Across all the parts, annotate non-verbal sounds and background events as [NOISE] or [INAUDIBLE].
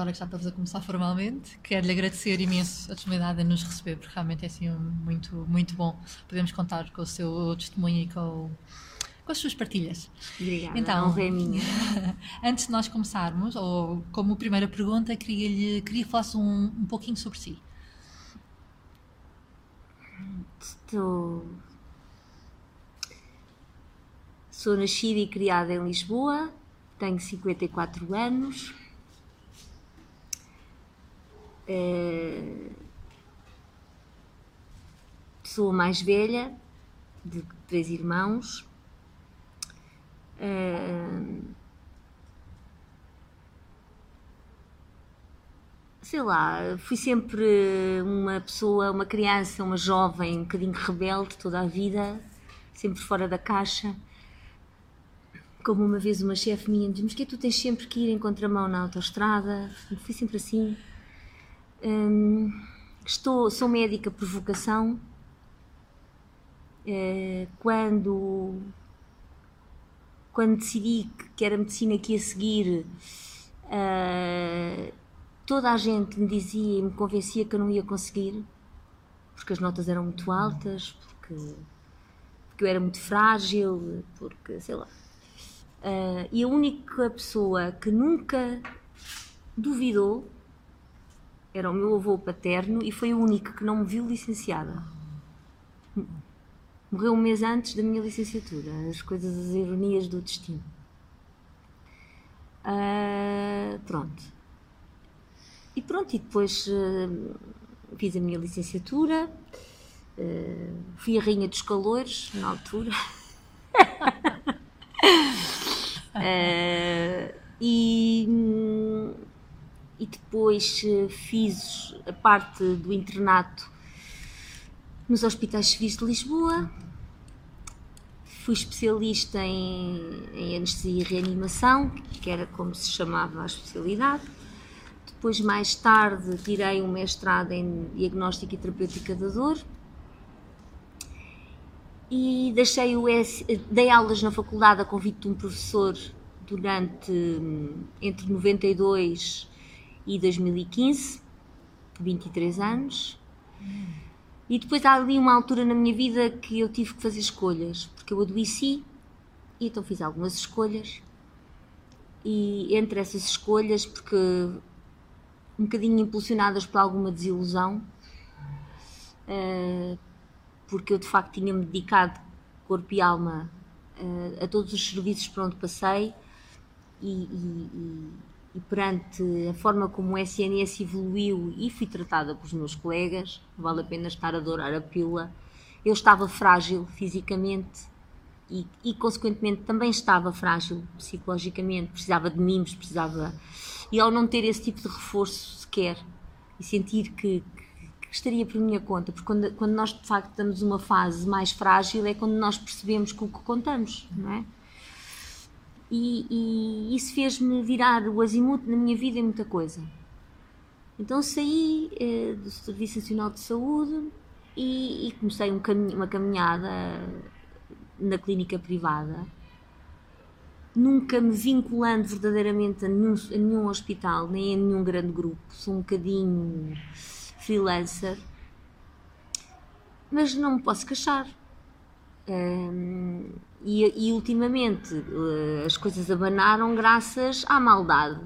agora que já estamos a começar formalmente, quero-lhe agradecer imenso a disponibilidade em nos receber, porque realmente é assim muito, muito bom. Podemos contar com o seu testemunho e com, com as suas partilhas. Obrigada, então, é minha. [LAUGHS] antes de nós começarmos, ou como primeira pergunta, queria-lhe queria que falasse um, um pouquinho sobre si. Estou... Sou nascida e criada em Lisboa, tenho 54 anos. É... Sou a mais velha de três irmãos. É... Sei lá, fui sempre uma pessoa, uma criança, uma jovem, um bocadinho rebelde toda a vida, sempre fora da caixa como uma vez uma chefe minha disse, mas que tu tens sempre que ir em contramão na autoestrada? Fui sempre assim. Hum, estou, sou médica por vocação. É, quando, quando decidi que era a medicina que ia seguir, uh, toda a gente me dizia e me convencia que eu não ia conseguir, porque as notas eram muito altas, porque, porque eu era muito frágil, porque sei lá Uh, e a única pessoa que nunca duvidou era o meu avô paterno e foi o único que não me viu licenciada. Morreu um mês antes da minha licenciatura. As coisas, as ironias do destino. Uh, pronto. E pronto, e depois uh, fiz a minha licenciatura. fui a rainha dos calores na altura. Uh, [LAUGHS] e, e depois fiz a parte do internato nos Hospitais Civis de Lisboa. Fui especialista em, em anestesia e reanimação, que era como se chamava a especialidade. Depois, mais tarde, tirei um mestrado em diagnóstico e terapêutica da dor e deixei o S, dei aulas na faculdade a convite de um professor durante entre 92 e 2015, 23 anos. E depois há ali uma altura na minha vida que eu tive que fazer escolhas, porque eu adoeci e então fiz algumas escolhas. E entre essas escolhas, porque um bocadinho impulsionadas por alguma desilusão, uh, porque eu de facto tinha-me dedicado corpo e alma uh, a todos os serviços por onde passei e, e, e, perante a forma como o SNS evoluiu e fui tratada pelos meus colegas, vale a pena estar a adorar a pílula, eu estava frágil fisicamente e, e, consequentemente também estava frágil psicologicamente, precisava de mimos, precisava. E ao não ter esse tipo de reforço sequer e sentir que, que estaria por minha conta, porque quando, quando nós de facto estamos numa fase mais frágil é quando nós percebemos com o que contamos, não é? E, e isso fez-me virar o azimuth na minha vida em muita coisa. Então saí eh, do Serviço Nacional de Saúde e, e comecei um uma caminhada na clínica privada, nunca me vinculando verdadeiramente a nenhum, a nenhum hospital, nem a nenhum grande grupo. Sou um bocadinho freelancer, mas não me posso queixar. E, e, ultimamente uh, as coisas abanaram graças à maldade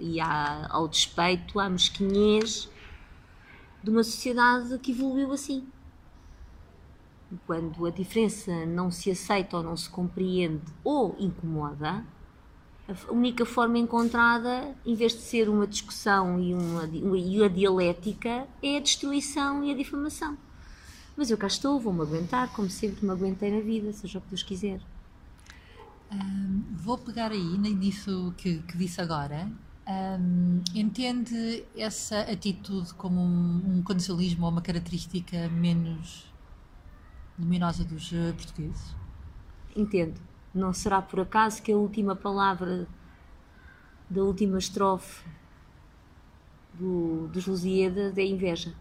e à, ao despeito, à mesquinhez de uma sociedade que evoluiu assim. Quando a diferença não se aceita ou não se compreende ou incomoda, a única forma encontrada, em vez de ser uma discussão e uma, e a dialética, é a destruição e a difamação. Mas eu cá estou, vou-me aguentar, como sempre me aguentei na vida, seja o que Deus quiser. Um, vou pegar aí nisso que, que disse agora. Um, entende essa atitude como um, um condicionalismo ou uma característica menos luminosa dos uh, portugueses? Entendo não será por acaso que a última palavra da última estrofe do, dos Lusíadas é inveja.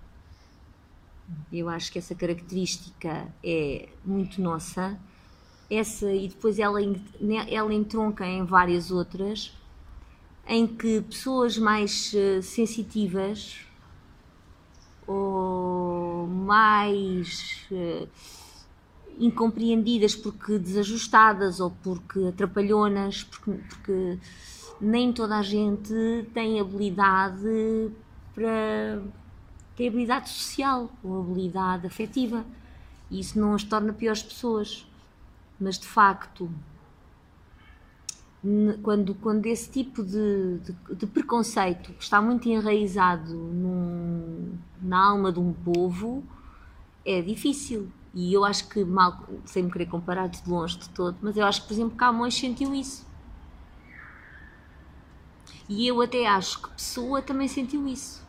Eu acho que essa característica é muito nossa. Essa, e depois ela, ela entronca em várias outras, em que pessoas mais uh, sensitivas ou mais uh, incompreendidas porque desajustadas ou porque atrapalhonas, porque, porque nem toda a gente tem habilidade para tem habilidade social ou habilidade afetiva. E isso não as torna piores pessoas. Mas de facto quando, quando esse tipo de, de, de preconceito está muito enraizado num, na alma de um povo é difícil. E eu acho que mal, sem me querer comparar de longe de todo mas eu acho que por exemplo Camões sentiu isso. E eu até acho que Pessoa também sentiu isso.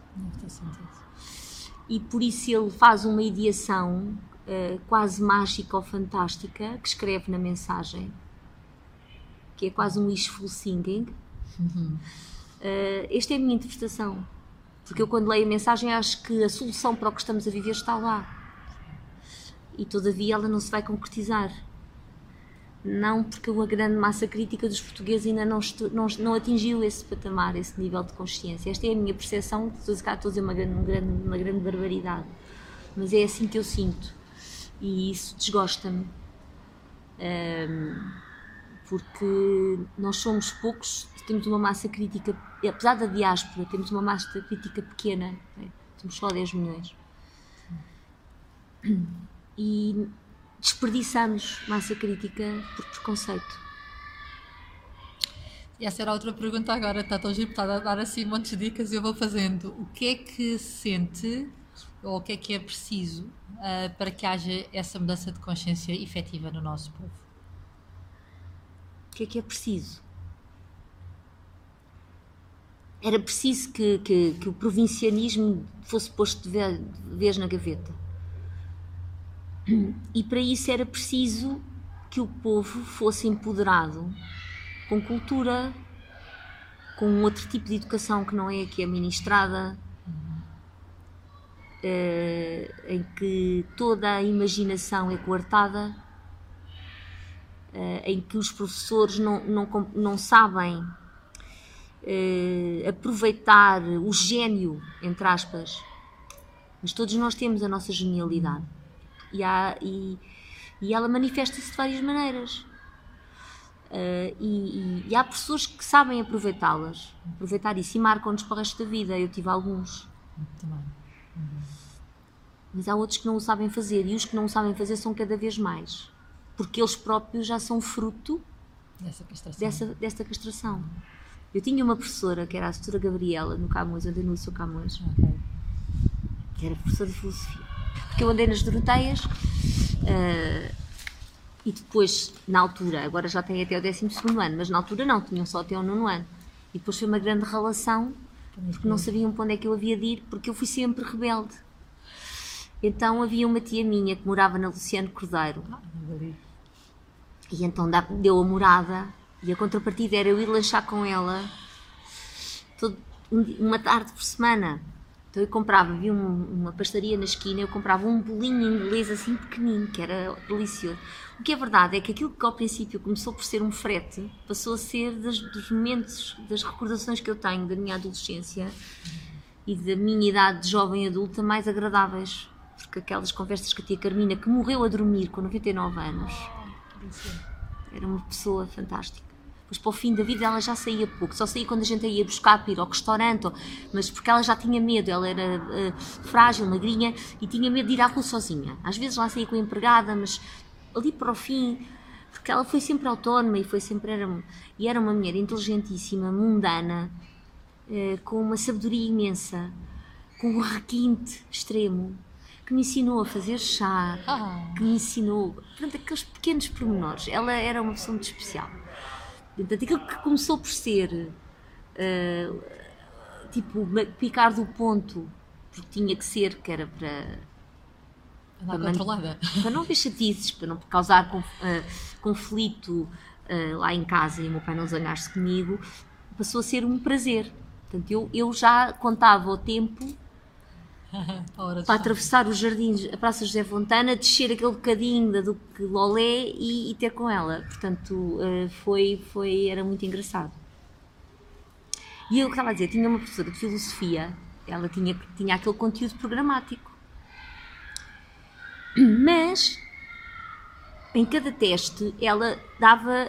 E por isso ele faz uma ideação uh, quase mágica ou fantástica que escreve na mensagem, que é quase um wishful thinking. Uhum. Uh, esta é a minha interpretação. Porque eu, quando leio a mensagem, acho que a solução para o que estamos a viver está lá. E todavia ela não se vai concretizar não porque a grande massa crítica dos portugueses ainda não, não, não, atingiu esse patamar, esse nível de consciência. Esta é a minha percepção, estou a dizer uma grande, uma, grande, uma grande barbaridade, mas é assim que eu sinto e isso desgosta-me. Um, porque nós somos poucos, temos uma massa crítica, apesar da diáspora, temos uma massa crítica pequena, é? temos só 10 milhões. E desperdiçamos massa crítica por preconceito. E essa era a outra pergunta agora, está tão giro, está a dar assim montes de dicas e eu vou fazendo. O que é que sente, ou o que é que é preciso uh, para que haja essa mudança de consciência efetiva no nosso povo? O que é que é preciso? Era preciso que, que, que o provincianismo fosse posto de vez na gaveta e para isso era preciso que o povo fosse empoderado com cultura, com outro tipo de educação que não é a que é ministrada, uh, em que toda a imaginação é coartada, uh, em que os professores não, não, não sabem uh, aproveitar o gênio, entre aspas, mas todos nós temos a nossa genialidade e, há, e, e ela manifesta-se de várias maneiras. Uh, e, e, há pessoas que sabem aproveitá-las, aproveitar isso e marcam-nos para o resto da vida. Eu tive alguns. Uhum. Mas há outros que não o sabem fazer e os que não o sabem fazer são cada vez mais, porque eles próprios já são fruto dessa castração. Dessa, dessa castração. Eu tinha uma professora que era a doutora Gabriela no Camões, onde eu no Camões, okay. que era professora de filosofia porque eu andei nas Doroteias uh, e depois, na altura, agora já tenho até o 12 ano, mas na altura não, tinham só até o 9 ano. E depois foi uma grande relação, porque não sabiam para onde é que eu havia de ir, porque eu fui sempre rebelde. Então havia uma tia minha que morava na Luciano Cordeiro. E então deu a morada e a contrapartida era eu ir lanchar com ela todo, uma tarde por semana. Então eu comprava, vi um, uma pastaria na esquina, eu comprava um bolinho inglês assim pequenino, que era delicioso. O que é verdade é que aquilo que ao princípio começou por ser um frete, passou a ser das, dos momentos, das recordações que eu tenho da minha adolescência e da minha idade de jovem adulta mais agradáveis. Porque aquelas conversas com a tia Carmina, que morreu a dormir com 99 anos, era uma pessoa fantástica mas para o fim da vida ela já saía pouco, só saía quando a gente ia buscar para ir ao restaurante, mas porque ela já tinha medo, ela era uh, frágil, magrinha e tinha medo de ir à rua sozinha. Às vezes lá saía com a empregada, mas ali para o fim, porque ela foi sempre autónoma e foi sempre era, e era uma mulher inteligentíssima, mundana, uh, com uma sabedoria imensa, com um requinte extremo que me ensinou a fazer chá, ah. que me ensinou, portanto, aqueles pequenos pormenores. Ela era uma pessoa muito especial. Portanto, aquilo que começou por ser uh, tipo picar do ponto, porque tinha que ser, que era para. Para, controlada. para não haver chatices, para não causar conf, uh, conflito uh, lá em casa e o meu pai não zangar-se comigo, passou a ser um prazer. Portanto, eu, eu já contava o tempo [LAUGHS] para atravessar os jardins, a Praça José Fontana, descer aquele bocadinho da Duque Lolé e, e ter com ela. Portanto, uh, foi, foi, era muito engraçado. E eu estava a dizer, tinha uma professora de filosofia, ela tinha, tinha aquele conteúdo programático. Mas, em cada teste, ela dava,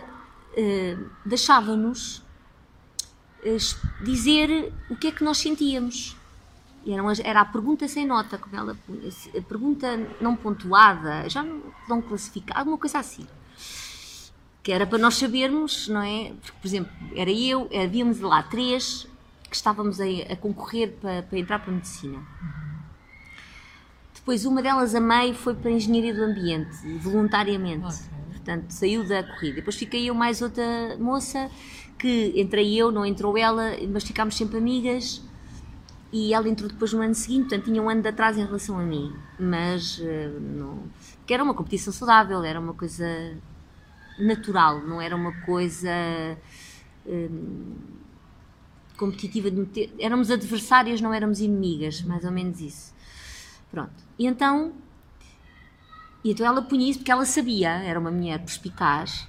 uh, deixava-nos uh, dizer o que é que nós sentíamos. Era, era, a pergunta sem nota, como ela a pergunta não pontuada, já não, não classificada, alguma coisa assim que era para nós sabermos, não é? Porque, por exemplo, era eu, havíamos lá três que estávamos a, a concorrer para, para, entrar para a medicina. Depois, uma delas, a meio, foi para a engenharia do ambiente, voluntariamente. Okay. Portanto, saiu da corrida. Depois fiquei eu mais outra moça que entrei eu, não entrou ela, mas ficámos sempre amigas. E ela entrou depois no ano seguinte, portanto tinha um ano de atraso em relação a mim. Mas, uh, não... que era uma competição saudável, era uma coisa natural, não era uma coisa hum, competitiva. Meter, éramos adversárias, não éramos inimigas, mais ou menos isso. Pronto. E então, e então ela punha isso porque ela sabia, era uma mulher perspicaz,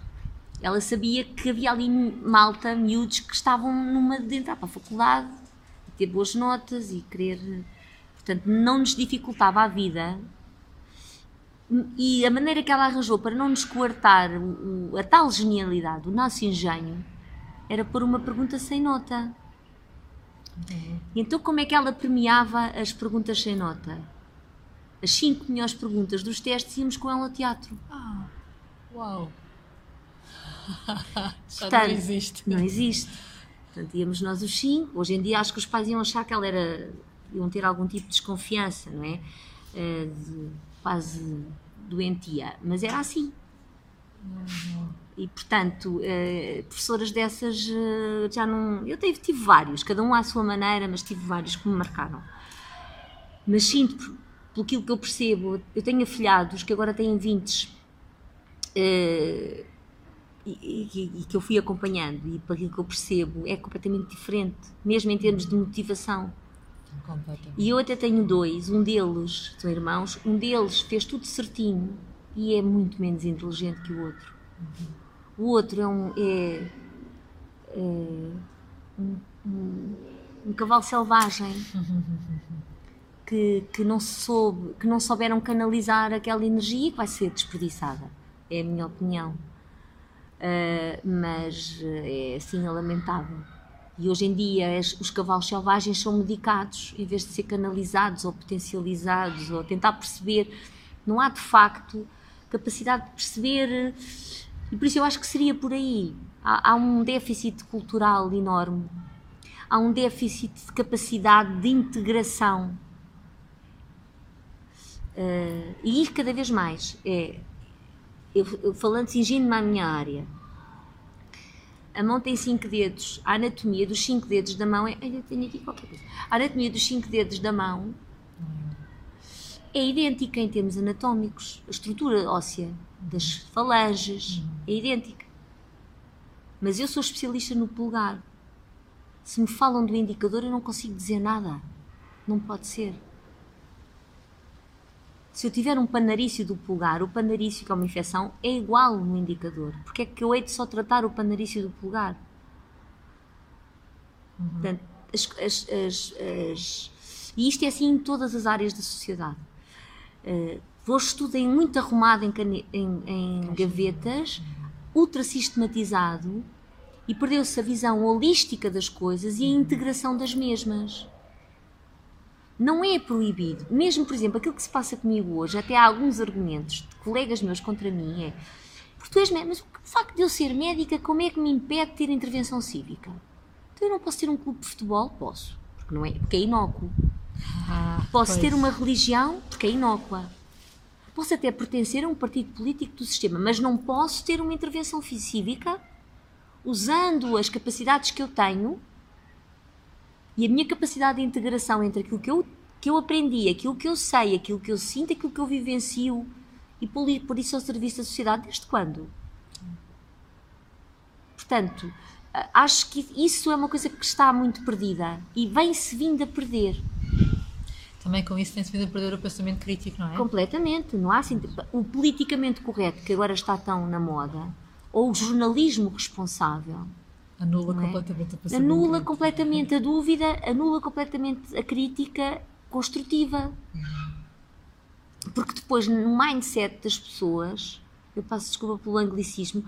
ela sabia que havia ali malta, miúdos, que estavam numa de entrar para a faculdade, ter boas notas e querer. Portanto, não nos dificultava a vida e a maneira que ela arranjou para não nos coartar o, a tal genialidade, o nosso engenho, era pôr uma pergunta sem nota. Uhum. Então, como é que ela premiava as perguntas sem nota? As cinco melhores perguntas dos testes íamos com ela ao teatro. Ah, uau! [LAUGHS] Já Portanto, não existe. Não existe. Portanto, íamos nós os cinco. Hoje em dia acho que os pais iam achar que ela era. iam ter algum tipo de desconfiança, não é? Uh, de, quase doentia, mas era assim. E portanto, eh, professoras dessas eh, já não. Eu tive, tive vários, cada um à sua maneira, mas tive vários que me marcaram. Mas sinto, pelo que eu percebo, eu tenho afilhados que agora têm 20 eh, e, e, e, que eu fui acompanhando, e pelo que eu percebo, é completamente diferente, mesmo em termos de motivação. E eu até tenho dois, um deles, são irmãos, um deles fez tudo certinho e é muito menos inteligente que o outro. Uhum. O outro é um. É, é um, um, um, cavalo selvagem que, que, não soube, que não souberam canalizar aquela energia que vai ser desperdiçada. É a minha opinião. Uh, mas é assim é lamentável. E hoje em dia os cavalos selvagens são medicados em vez de ser canalizados ou potencializados ou tentar perceber. Não há de facto capacidade de perceber. E por isso eu acho que seria por aí. Há, há um déficit cultural enorme. Há um déficit de capacidade de integração. Uh, e ir cada vez mais. É, eu, eu falando singindo-me à minha área, a mão tem cinco dedos. A anatomia dos cinco dedos da mão é. Eu tenho aqui qualquer coisa. A anatomia dos cinco dedos da mão é idêntica em termos anatómicos. A estrutura óssea das falanges é idêntica. Mas eu sou especialista no polegar. Se me falam do indicador, eu não consigo dizer nada. Não pode ser se eu tiver um panarício do pulgar, o panarício que é uma infecção é igual no indicador. Porque é que eu hei de só tratar o panarício do pulgar? Uhum. Portanto, as, as, as, e isto é assim em todas as áreas da sociedade. Uh, hoje tudo é muito arrumado em, cane, em, em gavetas, ultra sistematizado e perdeu-se a visão holística das coisas e a integração das mesmas não é proibido. Mesmo, por exemplo, aquilo que se passa comigo hoje, até há alguns argumentos de colegas meus contra mim é porque tu és médica, mas o facto de eu ser médica, como é que me impede de ter intervenção cívica? Então eu não posso ter um clube de futebol? Posso, porque, não é, porque é inócuo. Ah, posso pois. ter uma religião? Porque é inócua. Posso até pertencer a um partido político do sistema, mas não posso ter uma intervenção cívica usando as capacidades que eu tenho e a minha capacidade de integração entre aquilo que eu, que eu aprendi, aquilo que eu sei, aquilo que eu sinto, aquilo que eu vivencio e por, por isso ao serviço da sociedade, desde quando? Portanto, acho que isso é uma coisa que está muito perdida e vem-se vindo a perder. Também com isso tem-se vindo a perder o pensamento crítico, não é? Completamente. Não há assim, o politicamente correto que agora está tão na moda, ou o jornalismo responsável, Anula é? completamente o pensamento Anula completamente a dúvida, anula completamente a crítica construtiva. Porque depois, no mindset das pessoas, eu passo desculpa pelo anglicismo,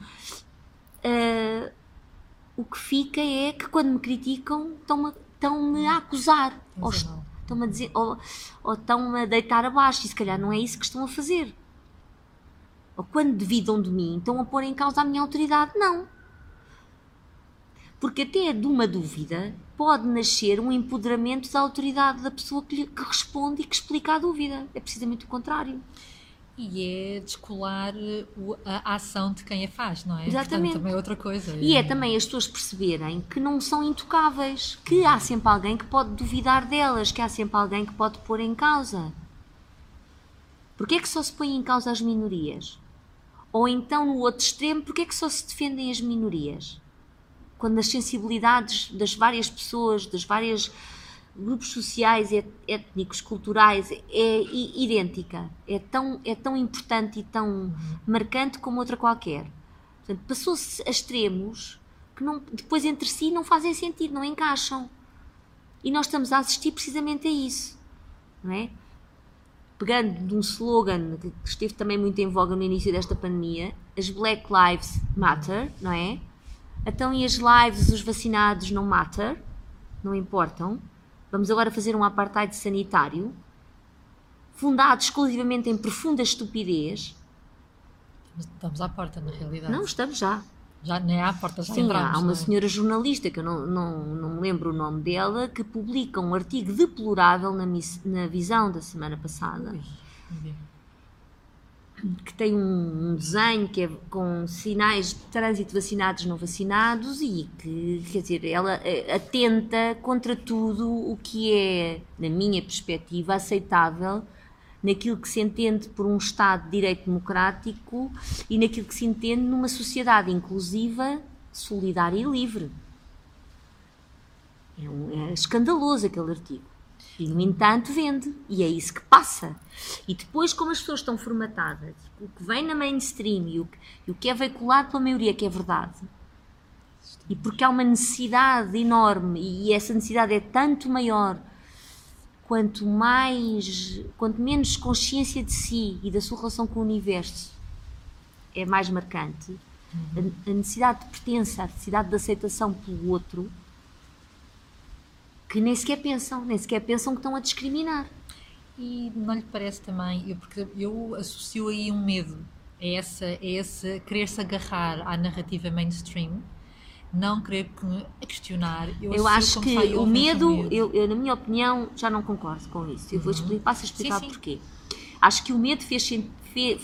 ah, o que fica é que quando me criticam estão-me estão-me a acusar. Ou, a estão-me a dizer, ou, ou estão-me a deitar abaixo e se calhar não é isso que estão a fazer. Ou quando duvidam de mim, estão a pôr em causa a minha autoridade. Não. Porque até de uma dúvida pode nascer um empoderamento da autoridade da pessoa que, lhe, que responde e que explica a dúvida. É precisamente o contrário. E é descolar a ação de quem a faz, não é? Exatamente. Portanto, também é outra coisa. E é também as pessoas perceberem que não são intocáveis, que há sempre alguém que pode duvidar delas, que há sempre alguém que pode pôr em causa. Porquê é que só se põe em causa as minorias? Ou então, no outro extremo, porquê é que só se defendem as minorias? Quando as sensibilidades das várias pessoas, das várias grupos sociais, étnicos, culturais, é idêntica. É tão, é tão importante e tão marcante como outra qualquer. Portanto, passou-se a extremos que não- depois entre si não fazem sentido, não encaixam. E nós estamos a assistir precisamente a isso. Não é? Pegando de um slogan que esteve também muito em voga no início desta pandemia, as Black Lives Matter, não é? Então, e as lives dos vacinados não matter? Não importam? Vamos agora fazer um apartheid sanitário, fundado exclusivamente em profunda estupidez. Estamos à porta, na realidade. Não, estamos já. Já nem à porta, já Sim, entramos. há uma é? senhora jornalista, que eu não, não, não me lembro o nome dela, que publica um artigo deplorável na, na visão da semana passada, Ui. Que tem um, desenho que é com sinais de trânsito vacinados não vacinados e que, quer dizer, ela eh, atenta contra tudo o que é, na minha perspectiva, aceitável naquilo que se entende por um Estado de Direito Democrático e naquilo que se entende numa sociedade inclusiva, solidária e livre. É, um- é escandaloso aquele artigo. E, no entanto, vende. E é isso que passa. E depois, como as pessoas estão formatadas, o que vem na mainstream e o que, e o que é veiculado pela maioria que é verdade, e porque há uma necessidade enorme, e essa necessidade é tanto maior quanto mais, quanto menos consciência de si e da sua relação com o universo é mais marcante, a, a necessidade de pertença, a necessidade de aceitação pelo outro, que nem sequer pensam, nem sequer pensam que estão a discriminar. E não lhe parece também, eu, porque eu associo aí um medo a essa, a esse querer-se agarrar à narrativa mainstream, não querer questionar. Eu, Eu acho que o medo, medo. eu, eu, na minha opinião, já não concordo com isso. Eu vou explicar, passo a explicar Sim, sim. porquê. Acho que o medo fez,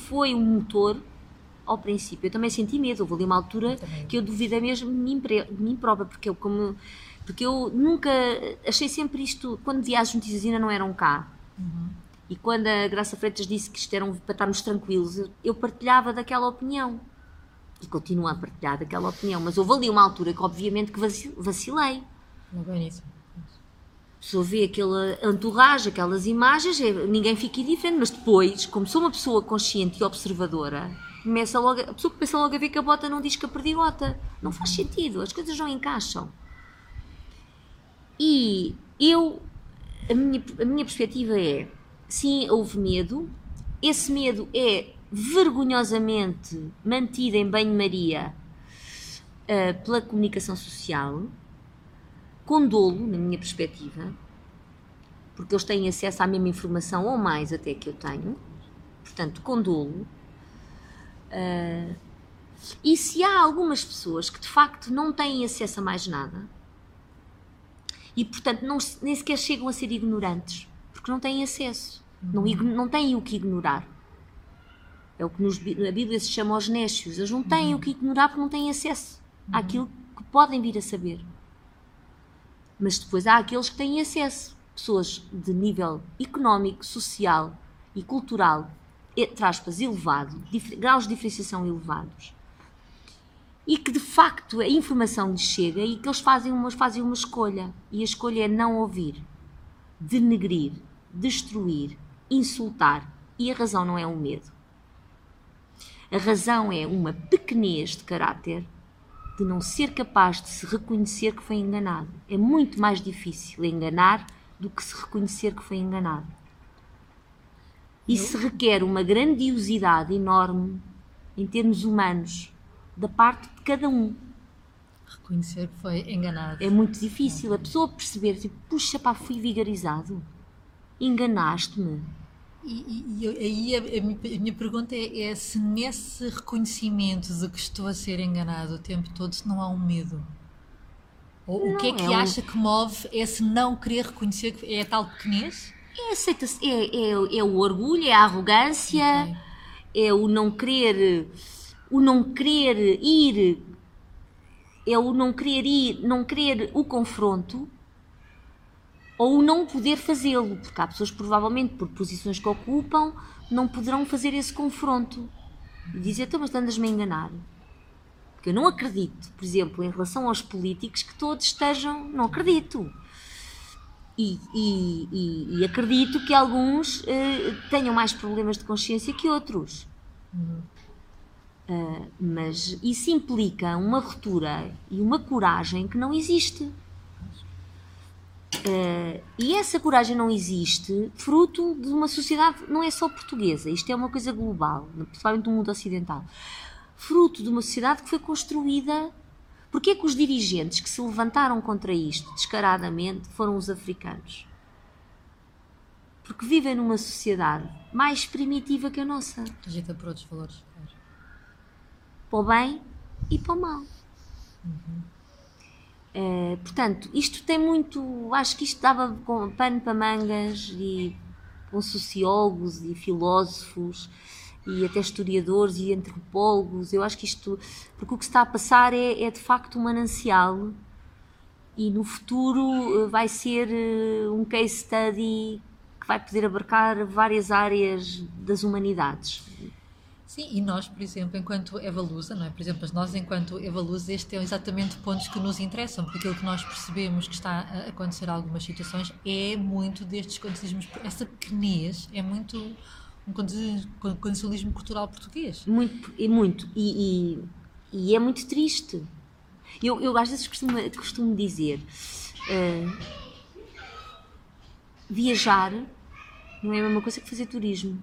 foi um motor ao princípio. Eu também senti medo. Houve ali uma altura também. que eu duvidei mesmo de mim, de mim própria, porque eu, como, porque eu nunca achei sempre isto. Quando via as notícias ainda não eram cá. E quando a Graça Freitas disse que isto era um, para estarmos tranquilos, eu- eu partilhava daquela opinião. E continuo a partilhar daquela opinião. Mas houve ali uma altura que, obviamente, que vaci- vacilei. Logo ao início. A pessoa vê aquela entourage, aquelas imagens, é- ninguém fica indiferente, mas depois, como sou uma pessoa consciente e observadora, começa logo, a pessoa começa logo a ver que a bota não diz que a perdigota. Não faz sentido, as coisas não encaixam. E eu, a minha, a minha perspectiva é, sim, houve medo, esse medo é vergonhosamente mantido em banho-maria ah, pela comunicação social, com dolo, na minha perspectiva, porque eles têm acesso à mesma informação ou mais até que eu tenho, portanto, com dolo. Ah, e se há algumas pessoas que de facto não têm acesso a mais nada e, portanto, não, nem sequer chegam a ser ignorantes, porque não têm acesso, não, igno- não têm o que ignorar. É o que nos, na Bíblia se chama os nécios. Eles não têm o que ignorar porque não têm acesso àquilo que podem vir a saber. Mas depois há aqueles que têm acesso, pessoas de nível económico, social e cultural, entre aspas, elevado, dif- graus de diferenciação elevados, e que de facto a informação lhes chega e que eles fazem uma, fazem uma escolha. E a escolha é não ouvir, denegrir, destruir, insultar. E a razão não é o medo. A razão é uma pequenez de caráter de não ser capaz de se reconhecer que foi enganado. É muito mais difícil enganar do que se reconhecer que foi enganado. Isso requer uma grandiosidade enorme em termos humanos da parte de cada um. Reconhecer que foi enganado. É muito difícil a pessoa perceber, tipo, puxa, pá, fui vigarizado. Enganaste-me. E, e, aí a, a, minha pergunta é, é, se nesse reconhecimento de que estou a ser enganado o tempo todo, se não há um medo. Ou não, o que é que é acha um... que move esse não querer reconhecer que é a tal pequenez? É, aceita é, é, é, o orgulho, é a arrogância, okay. é o não querer, o não querer ir, é o não querer ir, não querer o confronto ou não poder fazê-lo, porque há pessoas provavelmente por posições que ocupam não poderão fazer esse confronto. E dizer, então mas andas-me a enganar. Porque eu não acredito, por exemplo, em relação aos políticos que todos estejam, não acredito. E, e, e, e acredito que alguns uh, tenham mais problemas de consciência que outros. Uhum. Uh, mas isso implica uma ruptura e uma coragem que não existe Uh, e essa coragem não existe fruto de uma sociedade, não é só portuguesa, isto é uma coisa global, principalmente no mundo ocidental. Fruto de uma sociedade que foi construída. Porquê é que os dirigentes que se levantaram contra isto descaradamente foram os africanos? Porque vivem numa sociedade mais primitiva que a nossa. Agita por outros valores. Para o bem e para o mal. Uhum. Uh, portanto, isto tem muito. Acho que isto dava com pano para mangas e com sociólogos e filósofos e até historiadores e antropólogos. Eu acho que isto. Porque o que está a passar é, é de facto um manancial e no futuro uh, vai ser uh, um case study que vai poder abarcar várias áreas das humanidades. Sim, e nós, por exemplo, enquanto Evalusa, não é? Por exemplo, nós, enquanto Evalusa, estes são exatamente pontos que nos interessam, porque aquilo que nós percebemos que está a acontecer em algumas situações é muito destes condicionismos, essa pequenez é muito um condicionalismo cultural português. Muito, e muito, e, e, e, é muito triste. Eu, eu às vezes costumo, costumo dizer, uh, viajar não é a mesma coisa que fazer turismo.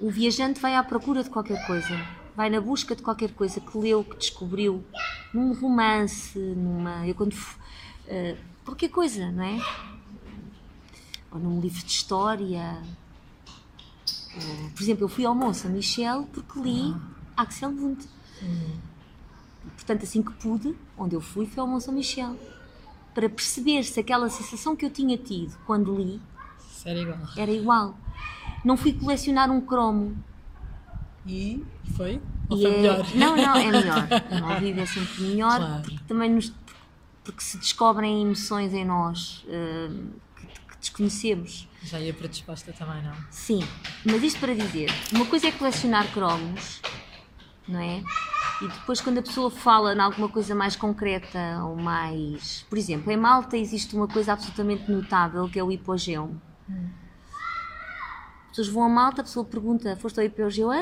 O viajante vai à procura de qualquer coisa, vai na busca de qualquer coisa que leu, que descobriu, num romance, numa. Eu quando. Uh, qualquer coisa, não é? Ou num livro de história. Ou, por exemplo, eu fui ao Mont Michel porque li ah. Axel Wundt. Hum. Portanto, assim que pude, onde eu fui foi ao Mont Michel. Para perceber se aquela sensação que eu tinha tido quando li era igual. Era igual não fui colecionar um cromo. E foi? Ou e foi é... melhor? Não, não, é [LAUGHS] melhor. Ao vivo é sempre melhor, claro. porque também nos, porque se descobrem emoções em nós uh, que, que, desconhecemos. Já ia predisposta também, não? Sim, mas isto para dizer, uma coisa é colecionar cromos, não é? E depois, quando a pessoa fala em alguma coisa mais concreta ou mais. Por exemplo, em Malta existe uma coisa absolutamente notável que é o hipogeu. Hum pessoas vão a Malta, a pessoa pergunta: Foste ao IPOGEU?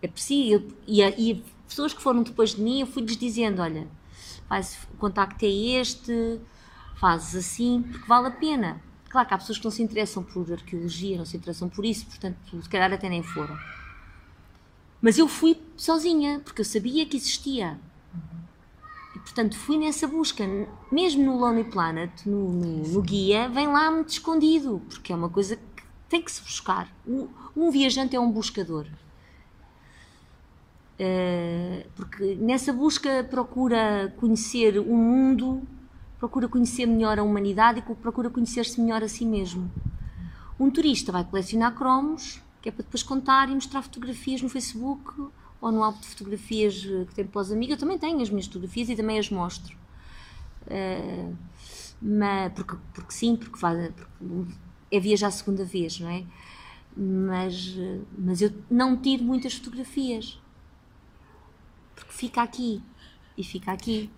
É preciso. E, e pessoas que foram depois de mim, eu fui-lhes dizendo: Olha, faz, o contacto é este, fazes assim, porque vale a pena. Claro que há pessoas que não se interessam por arqueologia, não se interessam por isso, portanto, se calhar até nem foram. Mas eu fui sozinha, porque eu sabia que existia. E, portanto, fui nessa busca. Mesmo no Lonely Planet, no, no, no guia, vem lá muito escondido, porque é uma coisa tem que se buscar. Um, um viajante é um buscador. Uh, porque nessa busca procura conhecer o mundo, procura conhecer melhor a humanidade e procura conhecer-se melhor a si mesmo. Um turista vai colecionar cromos, que é para depois contar e mostrar fotografias no Facebook ou no álbum de fotografias que tem para os amigos. Eu também tenho as minhas fotografias e também as mostro. Uh, mas, porque, porque sim, porque, faz, porque é viajar a segunda vez, não é? Mas, mas eu não tiro muitas fotografias porque fica aqui e fica aqui.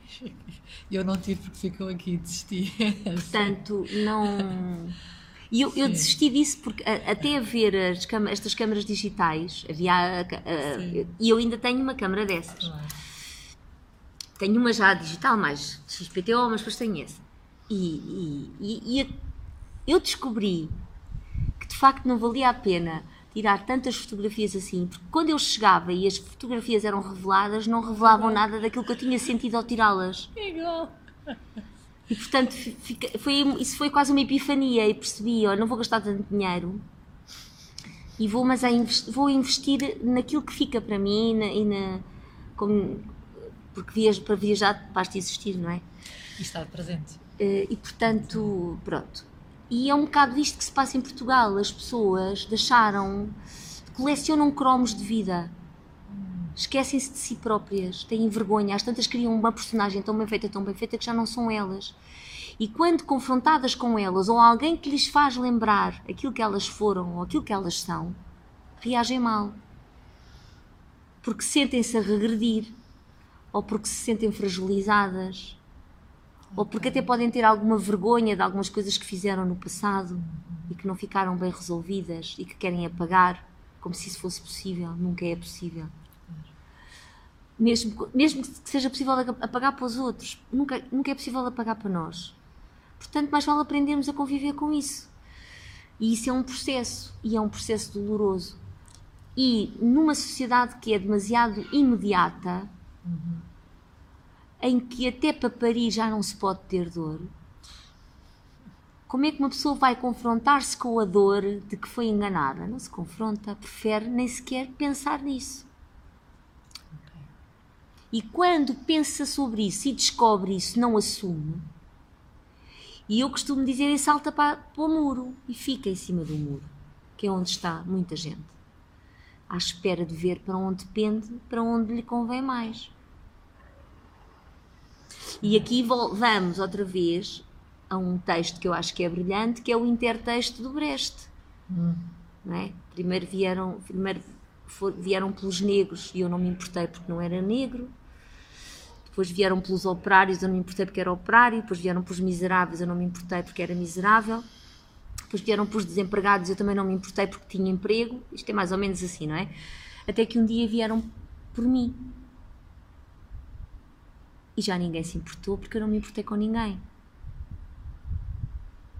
Eu não tiro porque ficam aqui, desisti. Portanto, não. [LAUGHS] E eu, eu desisti disso porque até a ver as estas câmaras digitais, havia. A, e eu ainda tenho uma câmara dessas. Claro. Tenho uma já digital, mais XPTO, mas depois tenho essa. E, e, e, eu descobri que de facto não valia a pena tirar tantas fotografias assim, porque quando eu chegava e as fotografias eram reveladas, não revelavam nada daquilo que eu tinha sentido ao tirá-las. Igual. E portanto, foi, isso foi quase uma epifania e percebi, olha, não vou gastar tanto dinheiro e vou, mas investi, vou investir naquilo que fica para mim e na, e na como, porque viajo, para viajar basta existir, não é? E estar presente. Uh, e portanto, pronto. E é um bocado isto que se passa em Portugal. As pessoas deixaram, colecionam cromos de vida esquecem-se de si próprias, têm vergonha, às tantas criam uma personagem tão bem feita, tão bem feita que já não são elas. E quando confrontadas com elas ou alguém que lhes faz lembrar aquilo que elas foram ou aquilo que elas são, reagem mal. Porque sentem-se a regredir, ou porque se sentem fragilizadas. Ou porque até podem ter alguma vergonha de algumas coisas que fizeram no passado e que não ficaram bem resolvidas e que querem apagar, como se isso fosse possível. Nunca é possível mesmo, mesmo que seja possível apagar para os outros, nunca, nunca é possível apagar para nós. Portanto, mais vale aprendermos a conviver com isso. E isso é um processo, e é um processo doloroso. E numa sociedade que é demasiado imediata, uhum. Em que até para parir já não se pode ter dor, como é que uma pessoa vai confrontar-se com a dor de que foi enganada? Não se confronta, prefere nem sequer pensar nisso. E quando pensa sobre isso e descobre isso, não assume. E eu costumo dizer: e salta para, para o muro e fica em cima do muro, que é onde está muita gente, à espera de ver para onde pende, para onde lhe convém mais. E aqui vamos outra vez a um texto que eu acho que é brilhante, que é o intertexto do Brecht. Hum. Não é? Primeiro vieram, primeiro for, vieram pelos negros e eu não me importei porque não era negro depois vieram pelos operários, eu não me importei porque era operário, depois vieram pelos miseráveis, eu não me importei porque era miserável, depois vieram pelos desempregados, eu também não me importei porque tinha emprego, isto é mais ou menos assim, não é? Até que um dia vieram por mim. E já ninguém se importou porque eu não me importei com ninguém.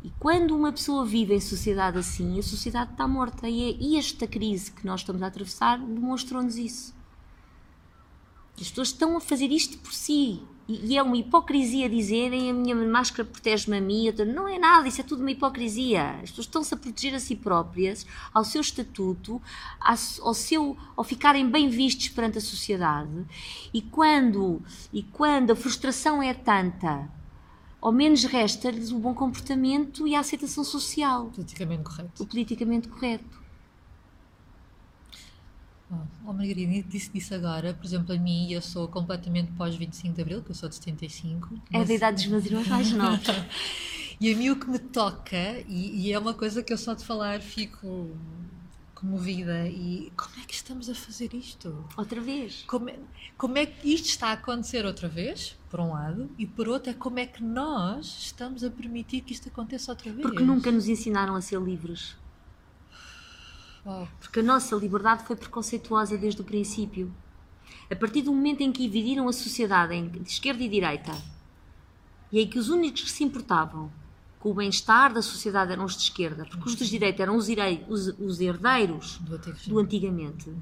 E quando uma pessoa vive em sociedade assim, a sociedade está morta. E, é, esta crise que nós estamos a atravessar demonstrou-nos isso. As pessoas estão a fazer isto por si. E, é uma hipocrisia dizerem a minha máscara protege-me a mim. Não é nada, isso é tudo uma hipocrisia. As pessoas estão-se a proteger a si próprias, ao seu estatuto, ao, seu, ao ficarem bem vistos perante a sociedade. E quando, e quando a frustração é tanta, ao menos resta-lhes o bom comportamento e a aceitação social. Politicamente correto. O politicamente correto. Oh, Margarida, disse disso agora, por exemplo, a mim, eu sou completamente pós 25 de Abril, que eu sou de 75. É mas... da idade dos meus irmãos mais [LAUGHS] novos. e a mim o que me toca, e, e, é uma coisa que eu só de falar fico comovida, e como é que estamos a fazer isto? Outra vez? Como é, como é que isto está a acontecer outra vez, por um lado, e por outro é como é que nós estamos a permitir que isto aconteça outra vez? Porque nunca nos ensinaram a ser livres. Porque a nossa liberdade foi preconceituosa desde o princípio. A partir do momento em que dividiram a sociedade em de esquerda e direita, e em que os únicos que se importavam com o bem-estar da sociedade eram os de esquerda, porque os de direita eram os, os, os herdeiros do, do antigamente,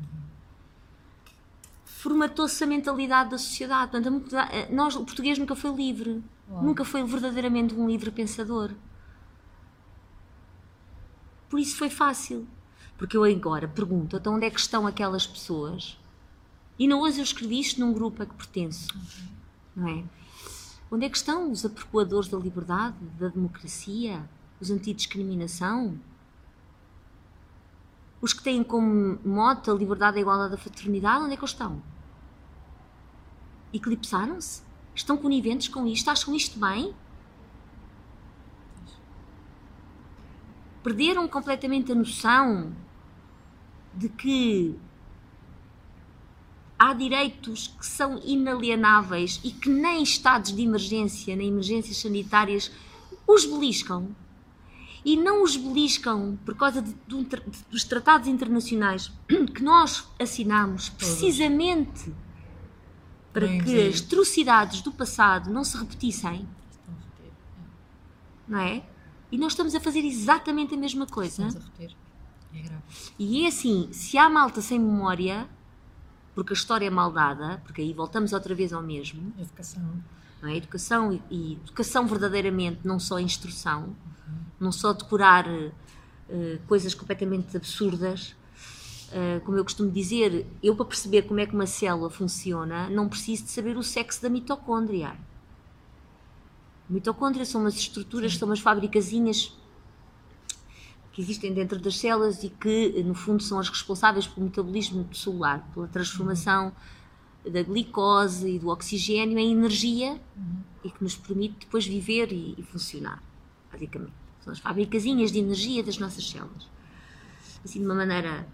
formatou-se a mentalidade da sociedade. Portanto, nós, o português nunca foi livre, nunca foi verdadeiramente um livre pensador. Por isso foi fácil. Porque eu agora pergunto, então onde é que estão aquelas pessoas? E não hoje eu escrevi isto num grupo a que pertenço, não é? Onde é que estão os apropriadores da liberdade, da democracia, os antidiscriminação? Os que têm como mote a liberdade, a igualdade, a fraternidade, onde é que eles estão? Eclipsaram-se? Estão coniventes com isto? Acham isto bem? Perderam completamente a noção de que há direitos que são inalienáveis e que nem estados de emergência, nem emergências sanitárias os beliscam. e não os beliscam por causa de, de, de, dos tratados internacionais que nós assinamos precisamente para Bem, que sim. as atrocidades do passado não se repetissem, não é? E nós estamos a fazer exatamente a mesma coisa. Estamos a repetir. É grave. E é assim, se há malta sem memória, porque a história é mal dada, porque aí voltamos outra vez ao mesmo, Educação. não é? Educação e, e educação verdadeiramente, não só instrução, não só decorar eh, coisas completamente absurdas. Eh, como eu costumo dizer, eu para perceber como é que uma célula funciona, não preciso de saber o sexo da mitocôndria. Mitocôndria são umas estruturas, são umas fabricazinhas que existem dentro das células e que, no fundo, são as responsáveis pelo metabolismo celular, pela transformação da glicose e do oxigênio em energia e que nos permite depois viver e, e funcionar, basicamente. São as fabricazinhas de energia das nossas células. Assim, de uma maneira.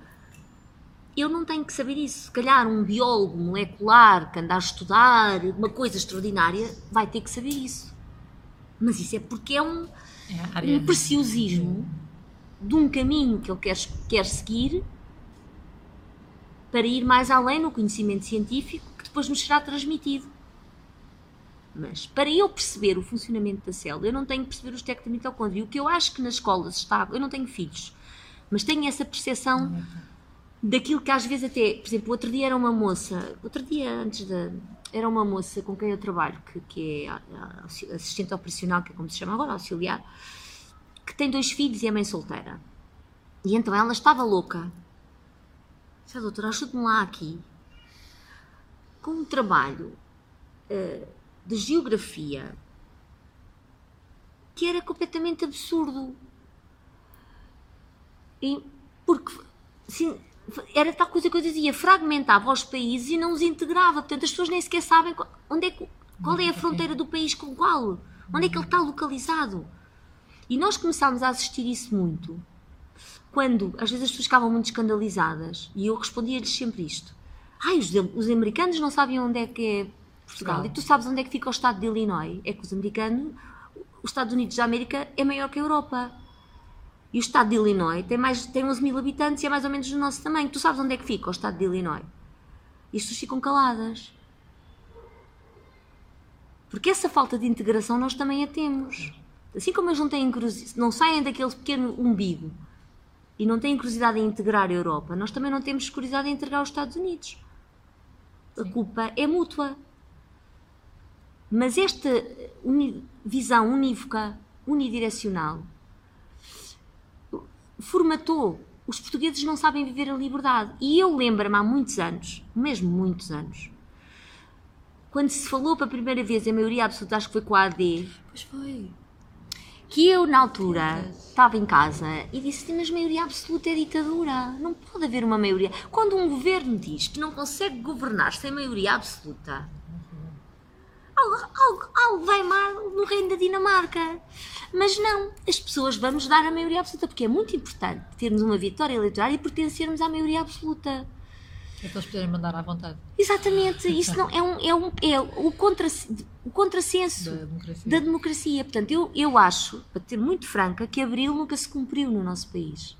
Eu não tenho que saber isso. Se calhar um biólogo molecular que anda a estudar uma coisa extraordinária vai ter que saber isso. Mas isso é porque é um, É um preciosismo de um caminho que ele quer, quer seguir para ir mais além no conhecimento científico que depois nos será transmitido. Mas para eu perceber o funcionamento da célula, eu não tenho que perceber os técnicos de mitocôndria. O que eu acho que nas escolas está. Eu não tenho filhos, mas tenho essa percepção daquilo que às vezes até. Por exemplo, outro dia era uma moça. Outro dia antes da. Era uma moça com quem eu trabalho, que, que é assistente operacional, que é como se chama agora, auxiliar, que tem dois filhos e é mãe solteira. E então ela estava louca. Disse, doutora, ajude-me lá aqui. Com um trabalho eh, de geografia que era completamente absurdo. E, porque assim, era tal coisa que eu dizia, fragmentava os países e não os integrava. Portanto, as pessoas nem sequer sabem qual, onde é, qual é a fronteira do país com qual. Onde é que ele está localizado. E nós começámos a assistir isso muito quando às vezes as pessoas ficavam muito escandalizadas e eu respondia-lhes sempre isto. Ai, os, os americanos não sabem onde é que é Portugal. Portugal. E tu sabes onde é que fica o estado de Illinois? É que os americanos, os Estados Unidos da América é maior que a Europa. E o estado de Illinois tem, mais, tem 11 mil habitantes e é mais ou menos do nosso tamanho. Tu sabes onde é que fica o estado de Illinois? E as pessoas ficam caladas. Porque essa falta de integração nós também a temos. Assim como eles não, têm não saem daquele pequeno umbigo e não têm curiosidade em integrar a Europa, nós também não temos curiosidade em integrar os Estados Unidos. A culpa é mútua. Mas esta uni- visão unívoca, unidirecional, formatou. Os portugueses não sabem viver a liberdade. E eu lembro-me há muitos anos, mesmo muitos anos, quando se falou pela primeira vez a maioria absoluta, acho que foi com a AD, Pois foi. Que eu, na altura, estava em casa e disse: mas maioria absoluta é ditadura. Não pode haver uma maioria. Quando um governo diz que não consegue governar sem maioria absoluta, algo, algo, algo vai mal no reino da Dinamarca. Mas não, as pessoas vamos dar a maioria absoluta, porque é muito importante termos uma vitória eleitoral e pertencermos à maioria absoluta. É para eles poderem mandar à vontade Exatamente, isso não é um, é um é o, contra, o contrassenso da democracia. da democracia. Portanto, eu, eu acho, para ter muito franca, que Abril nunca se cumpriu no nosso país.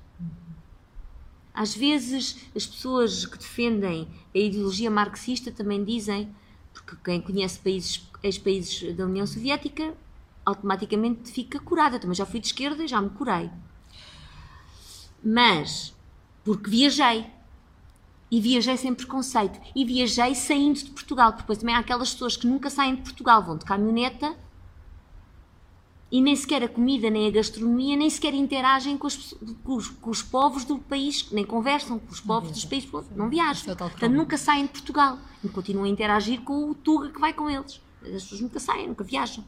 Às vezes, as pessoas que defendem a ideologia marxista também dizem, porque quem conhece países, ex-países da União Soviética, automaticamente fica curada. Eu também já fui de esquerda e já me curei. Mas, porque viajei. E viajei sem preconceito. E viajei saindo de Portugal. Porque depois também há aquelas pessoas que nunca saem de Portugal, vão de caminhoneta e nem sequer a comida, nem a gastronomia, nem sequer interagem com os, com os, com os povos do país, nem conversam com os povos dos países, não viajam. Isso é Portanto, nunca saem de Portugal e continuam a interagir com o Tuga que vai com eles. As pessoas nunca saem, nunca viajam.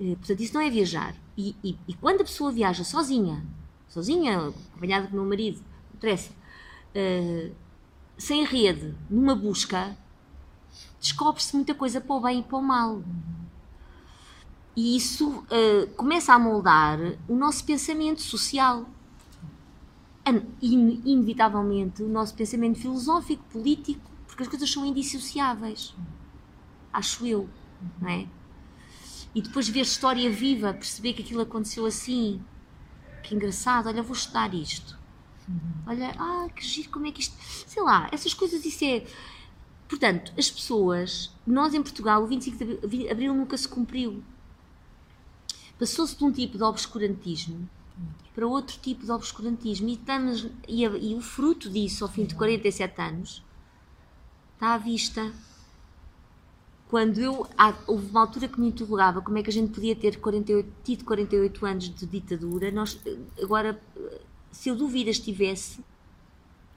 Eh, Portanto, isso não é viajar. E, e- e quando a pessoa viaja sozinha, sozinha, acompanhada do meu marido, não interessa, eh, sem rede, numa busca, descobre-se muita coisa para o bem e para o mal. E isso eh, começa a moldar o nosso pensamento social. In- inevitavelmente o nosso pensamento filosófico, político, porque as coisas são indissociáveis. Acho eu, não é? E depois ver história viva, perceber que aquilo aconteceu assim, que engraçado, olha, vou estudar isto. Olha, ah, que giro, como é que isto. Sei lá, essas coisas, isso é. Portanto, as pessoas, nós em Portugal, o 25 de Abril nunca se cumpriu. Passou-se de um tipo de obscurantismo para outro tipo de obscurantismo. E, estamos, e, e o fruto disso, ao fim de 47 anos, está à vista. Quando eu. Há, houve uma altura que me interrogava como é que a gente podia ter 48, tido 48 anos de ditadura. Nós, agora, se eu dúvidas tivesse.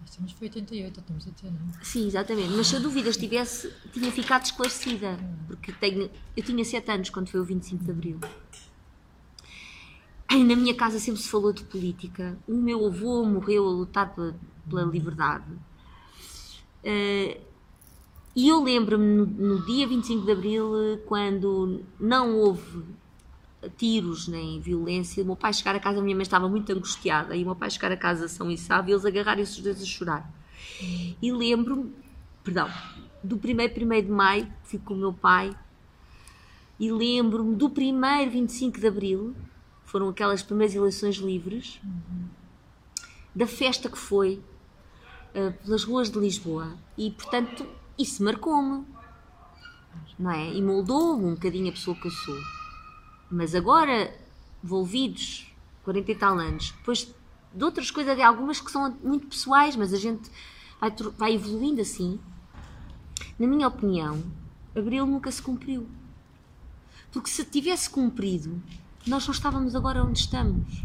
Nós temos foi 88, estamos a ter, não é? Sim, exatamente. Mas se eu dúvidas tivesse, tinha ficado esclarecida. Porque tenho, eu tinha 7 anos quando foi o 25 de Abril. Na minha casa sempre se falou de política. O meu avô morreu a lutar pela, pela liberdade. Uh, e eu lembro-me no, no, dia 25 de Abril, quando não houve tiros nem violência, o meu pai chegar a casa, a minha mãe estava muito angustiada, e o meu pai chegar a casa são e sabe, eles agarrarem-se os dois a chorar. E lembro-me, perdão, do primeiro, primeiro de maio, fui com o meu pai, e lembro-me do primeiro 25 de Abril, foram aquelas primeiras eleições livres, uhum. da festa que foi uh, pelas ruas de Lisboa. E, portanto, isso marcou-me, não é? E moldou um bocadinho a pessoa que eu sou. Mas agora, envolvidos 40 e tal anos, depois de outras coisas, de algumas que são muito pessoais, mas a gente vai, vai evoluindo assim. Na minha opinião, Abril nunca se cumpriu. Porque se tivesse cumprido, nós não estávamos agora onde estamos.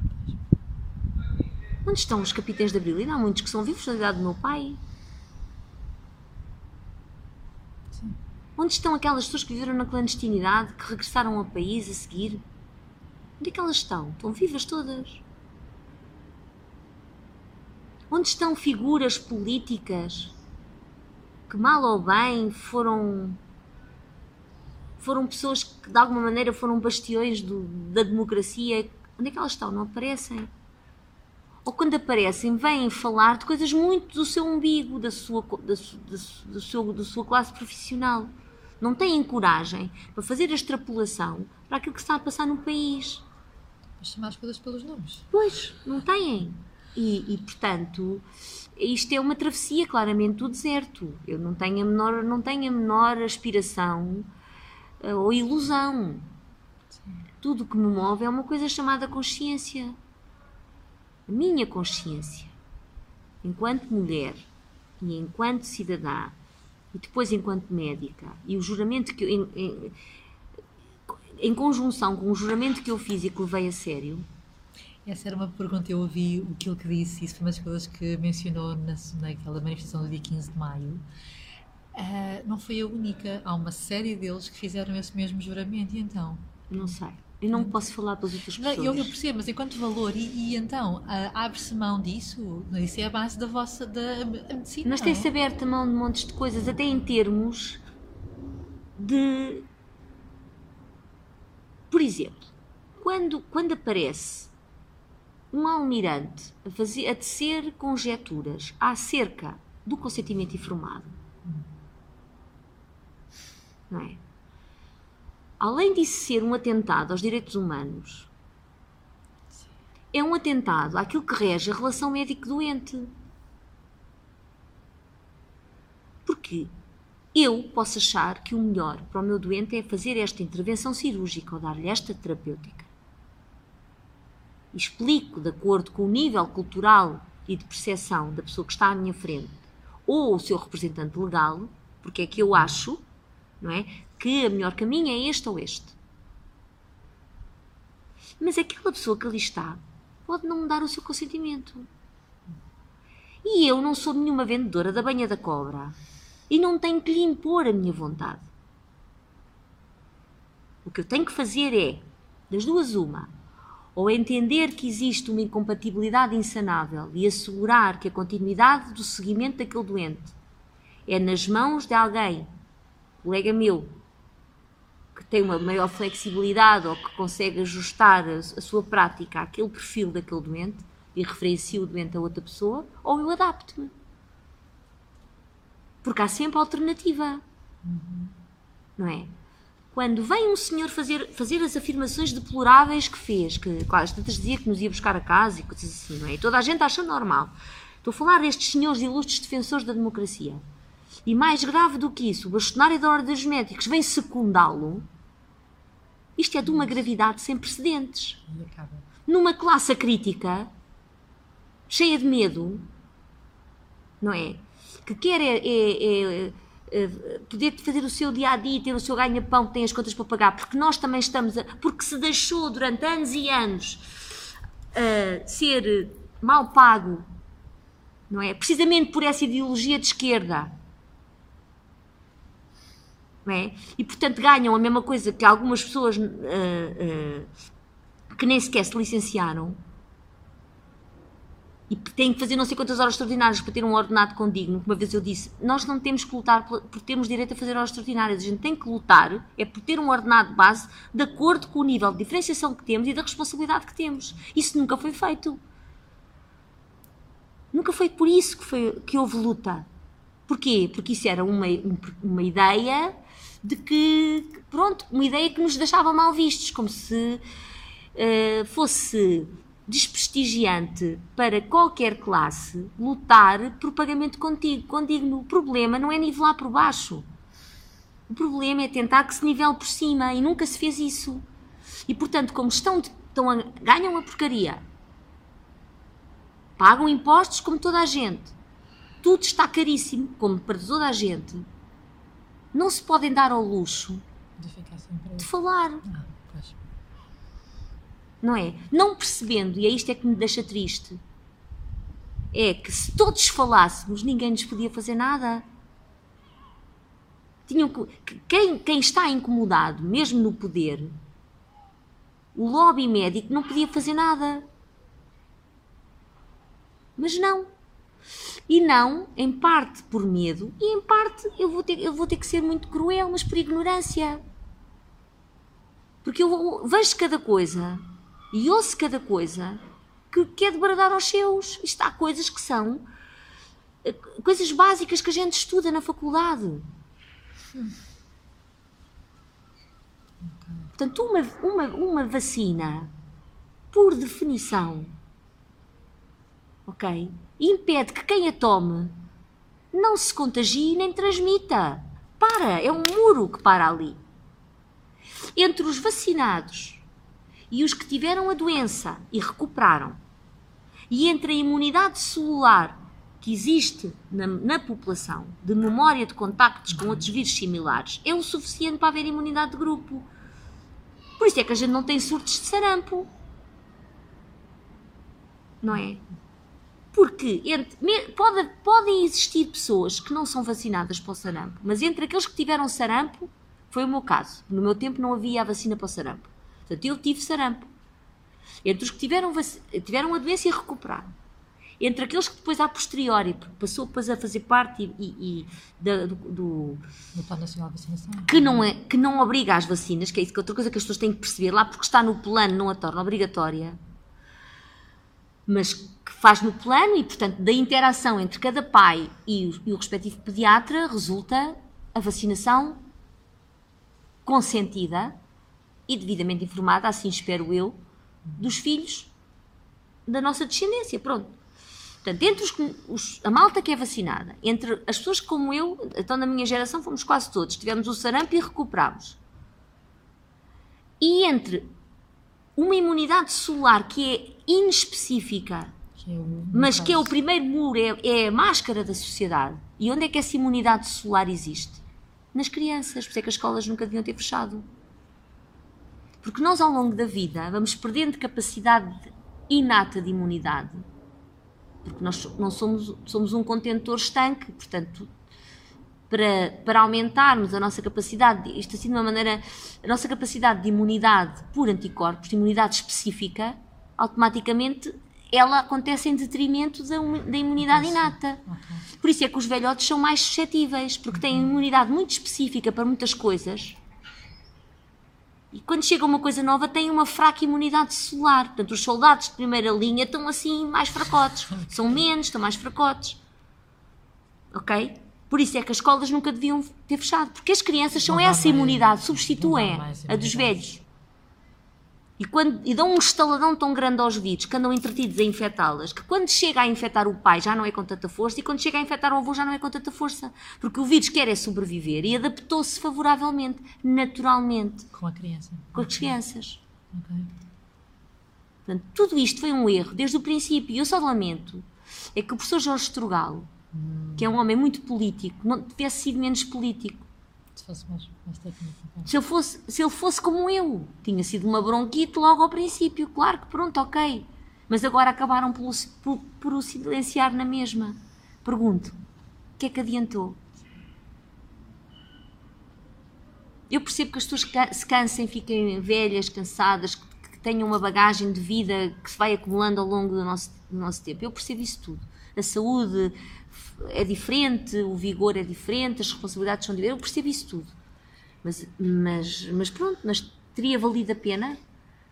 Onde estão os capitães de Abril? E há muitos que são vivos da idade do meu pai. Onde estão aquelas pessoas que viveram na clandestinidade, que regressaram ao país a seguir? Onde é que elas estão? Estão vivas todas? Onde estão figuras políticas que, mal ou bem, foram foram pessoas que de alguma maneira foram bastiões do, da democracia. Onde é que elas estão? Não aparecem. Ou quando aparecem, vêm falar de coisas muito do seu umbigo, da sua, da, da, do seu, da sua classe profissional. Não têm coragem para fazer a extrapolação para aquilo que está a passar no país. Para chamar as coisas pelos nomes. Pois, não têm. E, e, portanto, isto é uma travessia claramente do deserto. Eu não tenho a menor, não tenho a menor aspiração eh, ou ilusão. Tudo que me move é uma coisa chamada consciência. A minha consciência, enquanto mulher e enquanto cidadã, e depois enquanto médica, e o juramento que eu, em, em, em conjunção com o juramento que eu fiz e que levei a sério. Essa era uma pergunta, eu ouvi aquilo que disse, isso foi uma das coisas que mencionou na, naquela manifestação do dia 15 de maio Uh, não foi a única. Há uma série deles que fizeram esse mesmo juramento. E então? Não sei. Eu não posso falar pelas outras pessoas. Não, eu, eu, percebo, mas enquanto valor, e, e então, uh, abre-se mão disso? Isso é a base da vossa da medicina. Mas tem-se é? aberto a mão de montes de coisas, até em termos de. Por exemplo, quando, quando aparece um almirante a, fazer, a tecer conjecturas acerca do consentimento informado não é? Além de ser um atentado aos direitos humanos, é um atentado àquilo que rege a relação médico-doente. Porque eu posso achar que o melhor para o meu doente é fazer esta intervenção cirúrgica ou dar-lhe esta terapêutica. Explico, de acordo com o nível cultural e de percepção da pessoa que está à minha frente ou o seu representante legal, porque é que eu acho não é? Que o melhor caminho é este ou este. Mas aquela pessoa que ali está pode não dar o seu consentimento. E eu não sou nenhuma vendedora da banha da cobra. E não tenho que lhe impor a minha vontade. O que eu tenho que fazer é, das duas, uma, ou entender que existe uma incompatibilidade insanável e assegurar que a continuidade do seguimento daquele doente é nas mãos de alguém colega meu que tem uma maior flexibilidade ou que consegue ajustar a, a sua prática àquele perfil daquele doente e referencio o doente a outra pessoa, ou eu adapto-me. Porque há sempre alternativa. Uhum. Não é? quando vem um senhor fazer, fazer as afirmações deploráveis que fez, que quase tantas dizia que nos ia buscar a casa e coisas assim, não é? E toda a gente acha normal. Estou a falar destes senhores ilustres defensores da democracia. E mais grave do que isso, o bastonário da Ordem dos Médicos vem secundá-lo. Isto é de uma gravidade sem precedentes. Numa classe crítica, cheia de medo, não é? Que quer é, é, é eh, poder fazer o seu dia a dia, ter o seu ganha-pão, que tem as contas para pagar, porque nós também estamos a, porque se deixou durante anos e anos uh, ser mal pago, não é? Precisamente por essa ideologia de esquerda. É? E portanto ganham a mesma coisa que algumas pessoas uh, uh, que nem sequer se licenciaram e têm que fazer não sei quantas horas extraordinárias para ter um ordenado condigno. Uma vez eu disse, nós não temos que lutar por, por termos direito a fazer horas extraordinárias. A gente tem que lutar é por ter um ordenado base de acordo com o nível de diferenciação que temos e da responsabilidade que temos. Isso nunca foi feito. Nunca foi por isso que, foi, que houve luta. Porquê? Porque isso era uma, uma ideia de que, pronto, uma ideia que nos deixava mal vistos, como se uh, fosse desprestigiante para qualquer classe lutar por pagamento condigno. O problema não é nivelar por baixo. O problema é tentar que se nivele por cima e nunca se fez isso. E portanto, como estão, estão a, ganham a porcaria, pagam impostos como toda a gente, tudo está caríssimo, como para toda a gente, não se podem dar ao luxo de, de falar. Ah não é? Não percebendo, e é isto é que me deixa triste, é que se todos falássemos, ninguém nos podia fazer nada. Tinham que, quem, quem está incomodado, mesmo no poder, o lobby médico não podia fazer nada. Mas não. E não, em parte por medo, e em parte eu vou ter, eu vou ter que ser muito cruel, mas por ignorância. Porque eu vejo cada coisa e ouço cada coisa que quer debradar aos seus. Isto há coisas que são eh, coisas básicas que a gente estuda na faculdade. Portanto, uma, uma, uma vacina, por definição, ok? Impede que quem a tome não se contagie nem transmita. Para, é um muro que para ali. Entre os vacinados e os que tiveram a doença e recuperaram, e entre a imunidade celular que existe na, na, população de memória de contactos com outros vírus similares, é o suficiente para haver imunidade de grupo. Por isso é que a gente não tem surtos de sarampo. Não é? Porque entre, pode, podem existir pessoas que não são vacinadas para o sarampo, mas entre aqueles que tiveram sarampo, foi o meu caso. No meu tempo não havia a vacina para o sarampo. Portanto, eu tive sarampo. Entre os que tiveram, tiveram a doença e recuperaram. Entre aqueles que depois, a posteriori, passou depois a fazer parte e, e, e da, do, do, do Plano Nacional de Vacinação. Que não, é, que não obriga às vacinas, que é isso que é outra coisa que as pessoas têm que perceber lá, porque está no plano, não a torna obrigatória. Mas que faz no plano e, portanto, da interação entre cada pai e o, e o respectivo pediatra resulta a vacinação consentida e devidamente informada, assim espero eu, dos filhos da nossa descendência. Pronto. Portanto, entre os, os, a malta que é vacinada, entre as pessoas como eu, então na minha geração fomos quase todos, tivemos o sarampo e recuperámos. E entre uma imunidade celular que é inespecífica, que é mas que é o primeiro muro, é, é a máscara da sociedade. E onde é que essa imunidade celular existe? Nas crianças, por isso é que as escolas nunca deviam ter fechado. Porque nós, ao longo da vida, vamos perdendo capacidade inata de imunidade. Porque nós não somos, somos um contentor estanque, portanto, para, para aumentarmos a nossa capacidade, isto assim de uma maneira, a nossa capacidade de imunidade por anticorpos, de imunidade específica, automaticamente ela acontece em detrimento da, da imunidade inata. Por isso é que os velhotes são mais suscetíveis, porque têm imunidade muito específica para muitas coisas e quando chega uma coisa nova, têm uma fraca imunidade celular. Portanto, os soldados de primeira linha estão assim mais fracotes. [LAUGHS] São menos, estão mais fracotes. Ok? Por isso é que as escolas nunca deviam ter fechado, porque as crianças são essa imunidade, substituem a dos velhos. E, quando, e dão um estaladão tão grande aos vírus que andam entretidos a infectá-las, que quando chega a infectar o pai já não é com tanta força e quando chega a infectar o avô já não é com tanta força. Porque o vírus quer é sobreviver e adaptou-se favoravelmente, naturalmente, Com a criança. com as crianças. Ok. Portanto, tudo isto foi um erro desde o princípio. E eu só lamento é que o professor Jorge Strugalo, que é um homem muito político, não tivesse sido menos político. Se fosse mais, mais técnico. ok. Se ele, fosse, se ele fosse como eu, tinha sido uma bronquite logo ao princípio. Claro que pronto, ok. Mas agora acabaram por, o- por, por o silenciar na mesma. Pergunto, o que é que adiantou? Eu percebo que as pessoas se cansem, fiquem velhas, cansadas, que tenham uma bagagem de vida que se vai acumulando ao longo do nosso, do nosso tempo. Eu percebo isso tudo. A saúde é diferente, o vigor é diferente, as responsabilidades são diferentes. Eu percebo isso tudo. Mas, mas, mas pronto, mas teria valido a pena?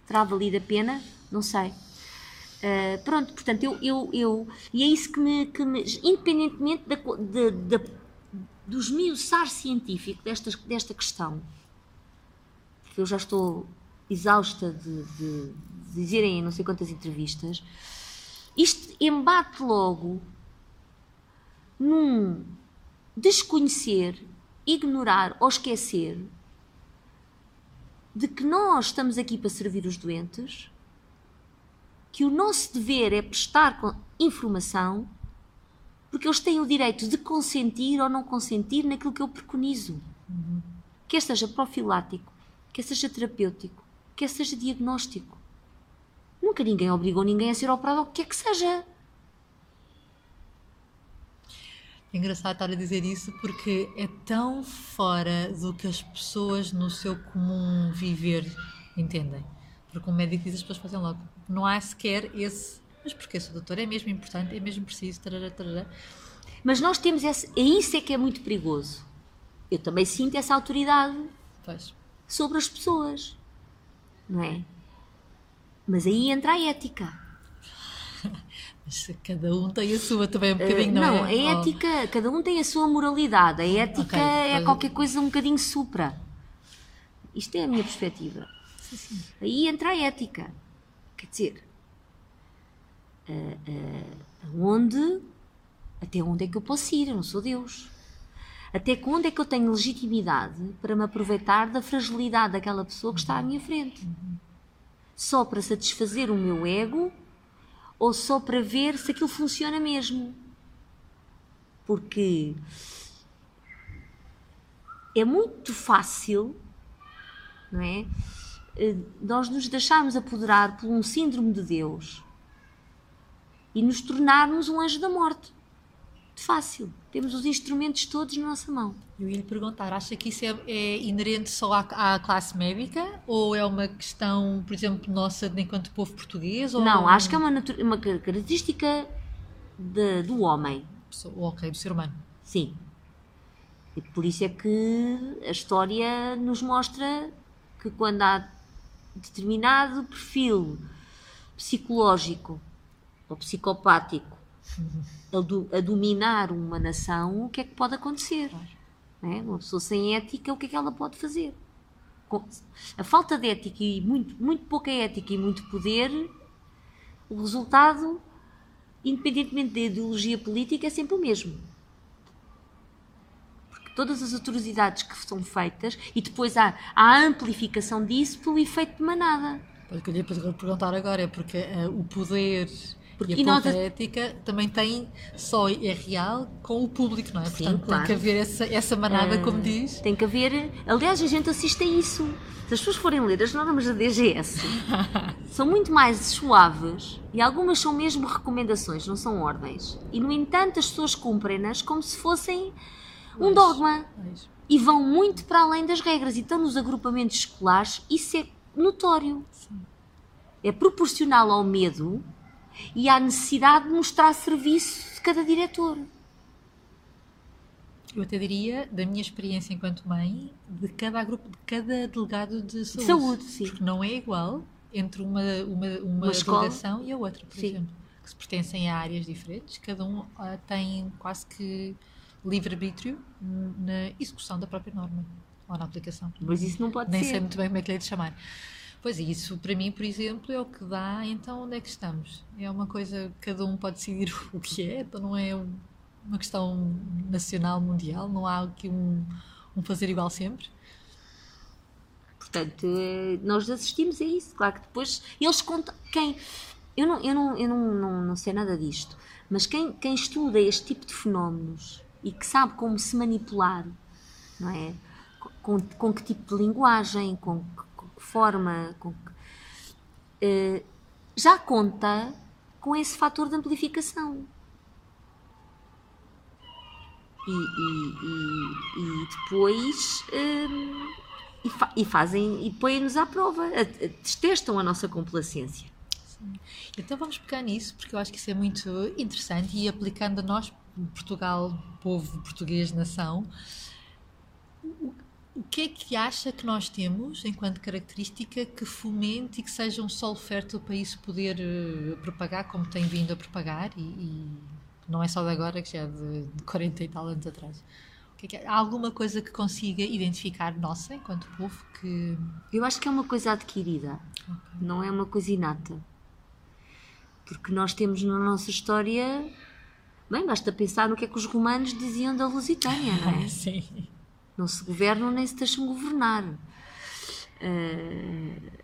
Terá valido a pena? Não sei. Uh, pronto, portanto, eu, eu, eu. E é isso que me. Que me independentemente da, de, da, do esmiuçar científico desta questão, que eu já estou exausta de, de dizerem em não sei quantas entrevistas, isto embate logo num desconhecer, ignorar ou esquecer de que nós estamos aqui para servir os doentes, que o nosso dever é prestar informação, porque eles têm o direito de consentir ou não consentir naquilo que eu preconizo. Quer seja profilático, quer seja terapêutico, quer seja diagnóstico. Nunca ninguém obrigou ninguém a ser operado o que quer que seja. É engraçado estar a dizer isso porque é tão fora do que as pessoas no seu comum viver entendem. Porque um médico diz as pessoas fazem logo. Não há sequer esse. Mas porquê, sou doutor? É mesmo importante, é mesmo preciso. Tarará, tarará. Mas nós temos esse. É isso é que é muito perigoso. Eu também sinto essa autoridade Pois. sobre as pessoas. Não é? Mas aí entra a ética. [LAUGHS] Mas cada um tem a sua também um Uh, bocadinho, não, não, é? a Oh, ética, cada um tem a sua moralidade. A ética Ok, é pois. qualquer coisa um bocadinho supra. Isto é a minha perspectiva. sim, sim. Aí entra a ética. Quer dizer, uh, uh, onde, até onde é que eu posso ir? Eu não sou Deus. Até que onde é que eu tenho legitimidade para me aproveitar da fragilidade daquela pessoa que está à minha frente? Só para satisfazer o meu ego ou só para ver se aquilo funciona mesmo? Porque é muito fácil, não é? Eh, Nós nos deixarmos apoderar por um síndrome de Deus e nos tornarmos um anjo da morte. De fácil. Temos os instrumentos todos na nossa mão. Eu ia lhe perguntar, acha que isso é, é inerente só à, à classe médica ou é uma questão, por exemplo, nossa enquanto povo português? Ou Não, acho que é uma, uma ca- característica de- do homem. Ok, do ser humano. Sim. E por isso é que a história nos mostra que quando há determinado perfil psicológico ou psicopático a, do- a dominar uma nação, o que é que pode acontecer? é? Uma pessoa sem ética, o que é que ela pode fazer? A falta de ética e muito, muito pouca ética e muito poder, o resultado, independentemente da ideologia política, é sempre o mesmo todas as atrocidades que são feitas e depois há, há a amplificação disso pelo efeito de manada. Pois, O que eu lhe perguntar agora é porque eh, o poder Porque- e a nós- ética também tem só é real com o público, não é? Sim, Portanto, claro. tem que haver essa, essa manada, Ah, como diz. Tem que haver. Aliás, a gente assiste a isso. Se as pessoas forem ler as normas da DGS, [LAUGHS] são muito mais suaves e algumas são mesmo recomendações, não são ordens. E, no entanto, as pessoas cumprem-nas como se fossem um dogma. E vão muito para além das regras. E estão nos agrupamentos escolares, isso é notório. sim. é proporcional ao medo e à necessidade de mostrar serviço de cada diretor. Eu até diria, da minha experiência enquanto mãe, de cada grupo, de cada delegado de saúde. saúde, sim. Porque não é igual entre uma, uma, uma, Uma escola. delegação e a outra, por Sim. exemplo. Que se pertencem a áreas diferentes, cada um ah, tem quase que livre-arbítrio na execução da própria norma ou na aplicação. Mas isso não pode Nem ser. Nem sei muito bem como é que lhe é de chamar. Pois isso, para mim, por exemplo, é o que dá, então onde é que estamos? É uma coisa que cada um pode decidir [LAUGHS] o que é, então não é uma questão nacional, mundial, não há aqui um, um fazer igual sempre. Portanto, eh, nós assistimos a isso. Claro que depois eles contam. Quem. Eu não, eu não, eu não, não, não sei nada disto, mas quem, quem estuda este tipo de fenómenos e que sabe como se manipular, não é? Com, com que tipo de linguagem, com forma, com que, eh, já conta com esse fator de amplificação. E, e, e, e depois. hum, e, fa- e fazem e põem-nos à prova, a- testam a nossa complacência. Então vamos pegar nisso, porque eu acho que isso é muito interessante e aplicando a nós, Portugal, povo português, nação, o, que é que acha que nós temos enquanto característica que fomente e que seja um solo fértil para isso poder eh, propagar como tem vindo a propagar e, e não é só de agora, que já é de, de 40 e tal anos atrás. Que é que? Há alguma coisa que consiga identificar nossa enquanto povo que Eu acho que é uma coisa adquirida, não é uma coisa inata. Porque nós temos na nossa história. Bem, basta pensar no que é que os romanos diziam da Lusitânia, não é? [LAUGHS] Sim. Não se governam nem se deixam governar. Ah,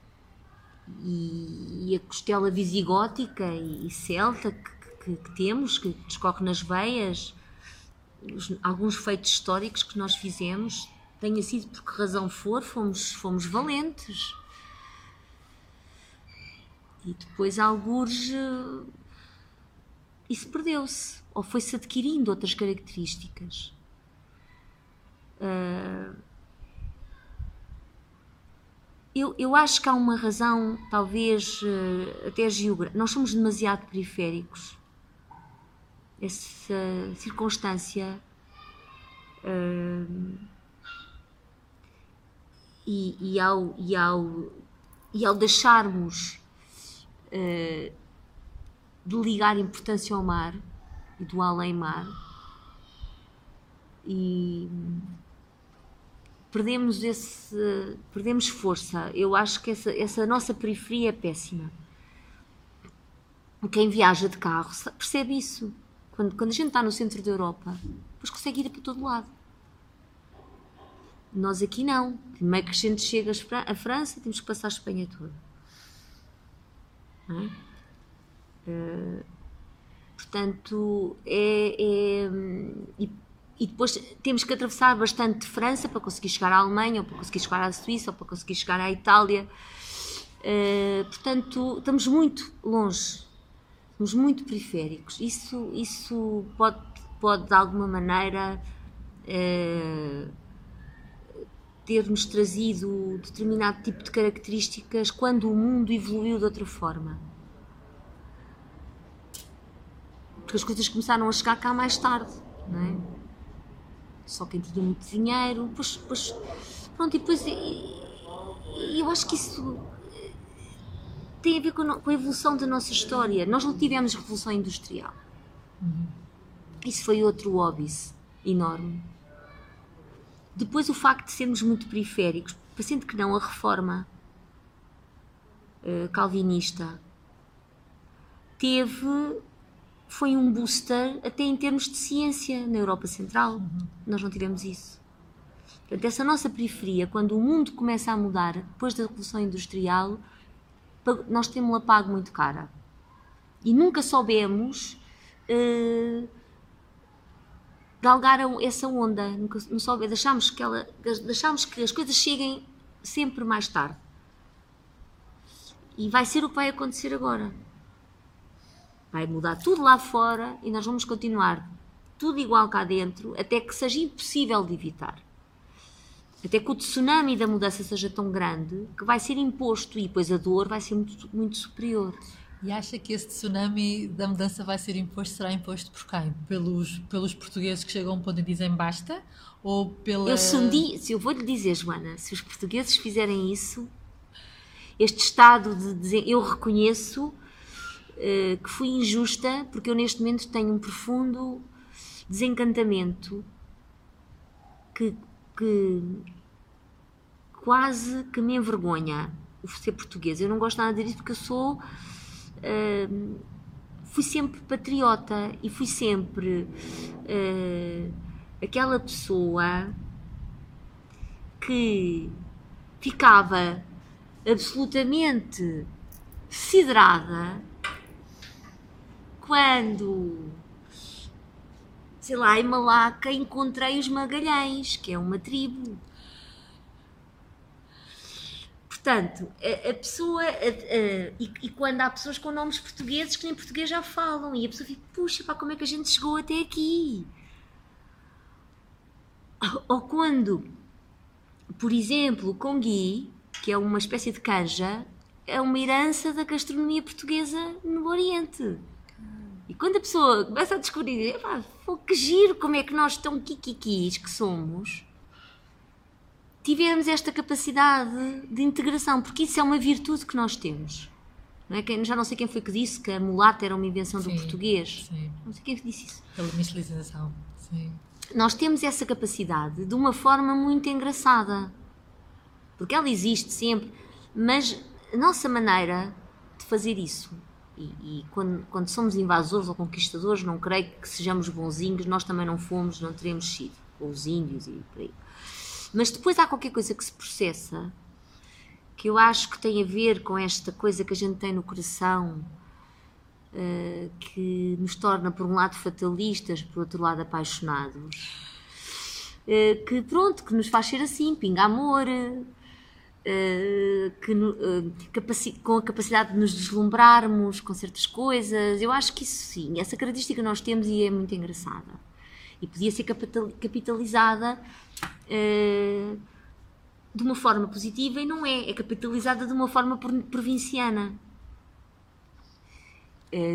e, e a costela visigótica e, e celta que, que- que temos, que descorre nas veias, os- alguns feitos históricos que nós fizemos, tenha sido por que razão for, fomos, fomos valentes. E depois, alguns, eh, isso perdeu-se, ou foi-se adquirindo outras características. Eu, eu acho que há uma razão, talvez eh, até geográfica. Nós somos demasiado periféricos. Essa circunstância. eh, e, e, ao, e, ao, e ao deixarmos eh, de ligar importância ao mar e do além-mar, e perdemos esse perdemos força. Eu acho que essa, essa nossa periferia é péssima. Quem viaja de carro percebe isso. Quando, quando a gente está no centro da Europa depois consegue ir para todo lado. Nós aqui não. Primeiro que a gente chega a França temos que passar a Espanha toda. É? Eh, portanto é, é, e, e depois temos que atravessar bastante França para conseguir chegar à Alemanha, ou para conseguir chegar à Suíça, ou para conseguir chegar à Itália. Eh, portanto, estamos muito longe, estamos muito periféricos. Isso, isso pode, pode, de alguma maneira, eh, ter-nos trazido determinado tipo de características quando o mundo evoluiu de outra forma. Porque as coisas começaram a chegar cá mais tarde, não é? Só quem tinha muito dinheiro, pois, pois pronto, e depois eu acho que isso tem a ver com a, evolução da nossa história. Nós não tivemos revolução industrial. Isso foi outro óbice enorme. Depois o facto de sermos muito periféricos, parecendo que não, a reforma eh, calvinista teve foi um booster até em termos de ciência na Europa Central. Nós não tivemos isso. Portanto, essa nossa periferia, quando o mundo começa a mudar depois da Revolução Industrial, nós temos-la pago muito cara. E nunca soubemos eh, galgar essa onda. Nunca, não soube, deixámos que, ela, deixámos que as coisas cheguem sempre mais tarde. E vai ser o que vai acontecer agora. Vai mudar tudo lá fora e nós vamos continuar tudo igual cá dentro até que seja impossível de evitar. Até que o tsunami da mudança seja tão grande que vai ser imposto e depois a dor vai ser muito, muito superior. E acha que esse tsunami da mudança vai ser imposto? Será imposto por quem? Pelos, pelos portugueses que chegam a um ponto e dizem basta? Ou pela. Eu, se, um dia, se eu vou lhe dizer, Joana, se os portugueses fizerem isso, este estado de dizer eu reconheço eh, que fui injusta, porque eu neste momento tenho um profundo desencantamento que, que quase que me envergonha o ser português. Eu não gosto nada disso porque eu sou. Uh, fui sempre patriota e fui sempre uh, aquela pessoa que ficava absolutamente siderada quando, sei lá, em Malaca encontrei os Magalhães, que é uma tribo. Portanto, a, a pessoa. A, a, e, e, quando há pessoas com nomes portugueses que nem português já falam, e a pessoa fica, puxa, pá, como é que a gente chegou até aqui? Ou quando, por exemplo, o congui, que é uma espécie de canja, é uma herança da gastronomia portuguesa no Oriente. E quando a pessoa começa a descobrir, que giro como é que nós tão kikikis que somos, tivemos esta capacidade de integração, porque isso é uma virtude que nós temos. Não é? Já não sei quem foi que disse que a mulata era uma invenção sim, do português. Sim. Não sei quem disse isso. Pela mistilização. Sim. Nós temos essa capacidade de uma forma muito engraçada. Porque ela existe sempre, mas a nossa maneira de fazer isso, e, e quando, quando, somos invasores ou conquistadores, não creio que sejamos bonzinhos, nós também não fomos, não teremos sido, com os índios e por aí. Mas depois há qualquer coisa que se processa que eu acho que tem a ver com esta coisa que a gente tem no coração, uh, que nos torna, por um lado, fatalistas, por outro lado, apaixonados. Uh, que pronto, que nos faz ser assim, pinga amor, uh, que, uh, com a capacidade de nos deslumbrarmos com certas coisas. Eu acho que isso sim, essa característica nós temos e é muito engraçada. E podia ser capitalizada uh, de uma forma positiva e não é, é capitalizada de uma forma provinciana.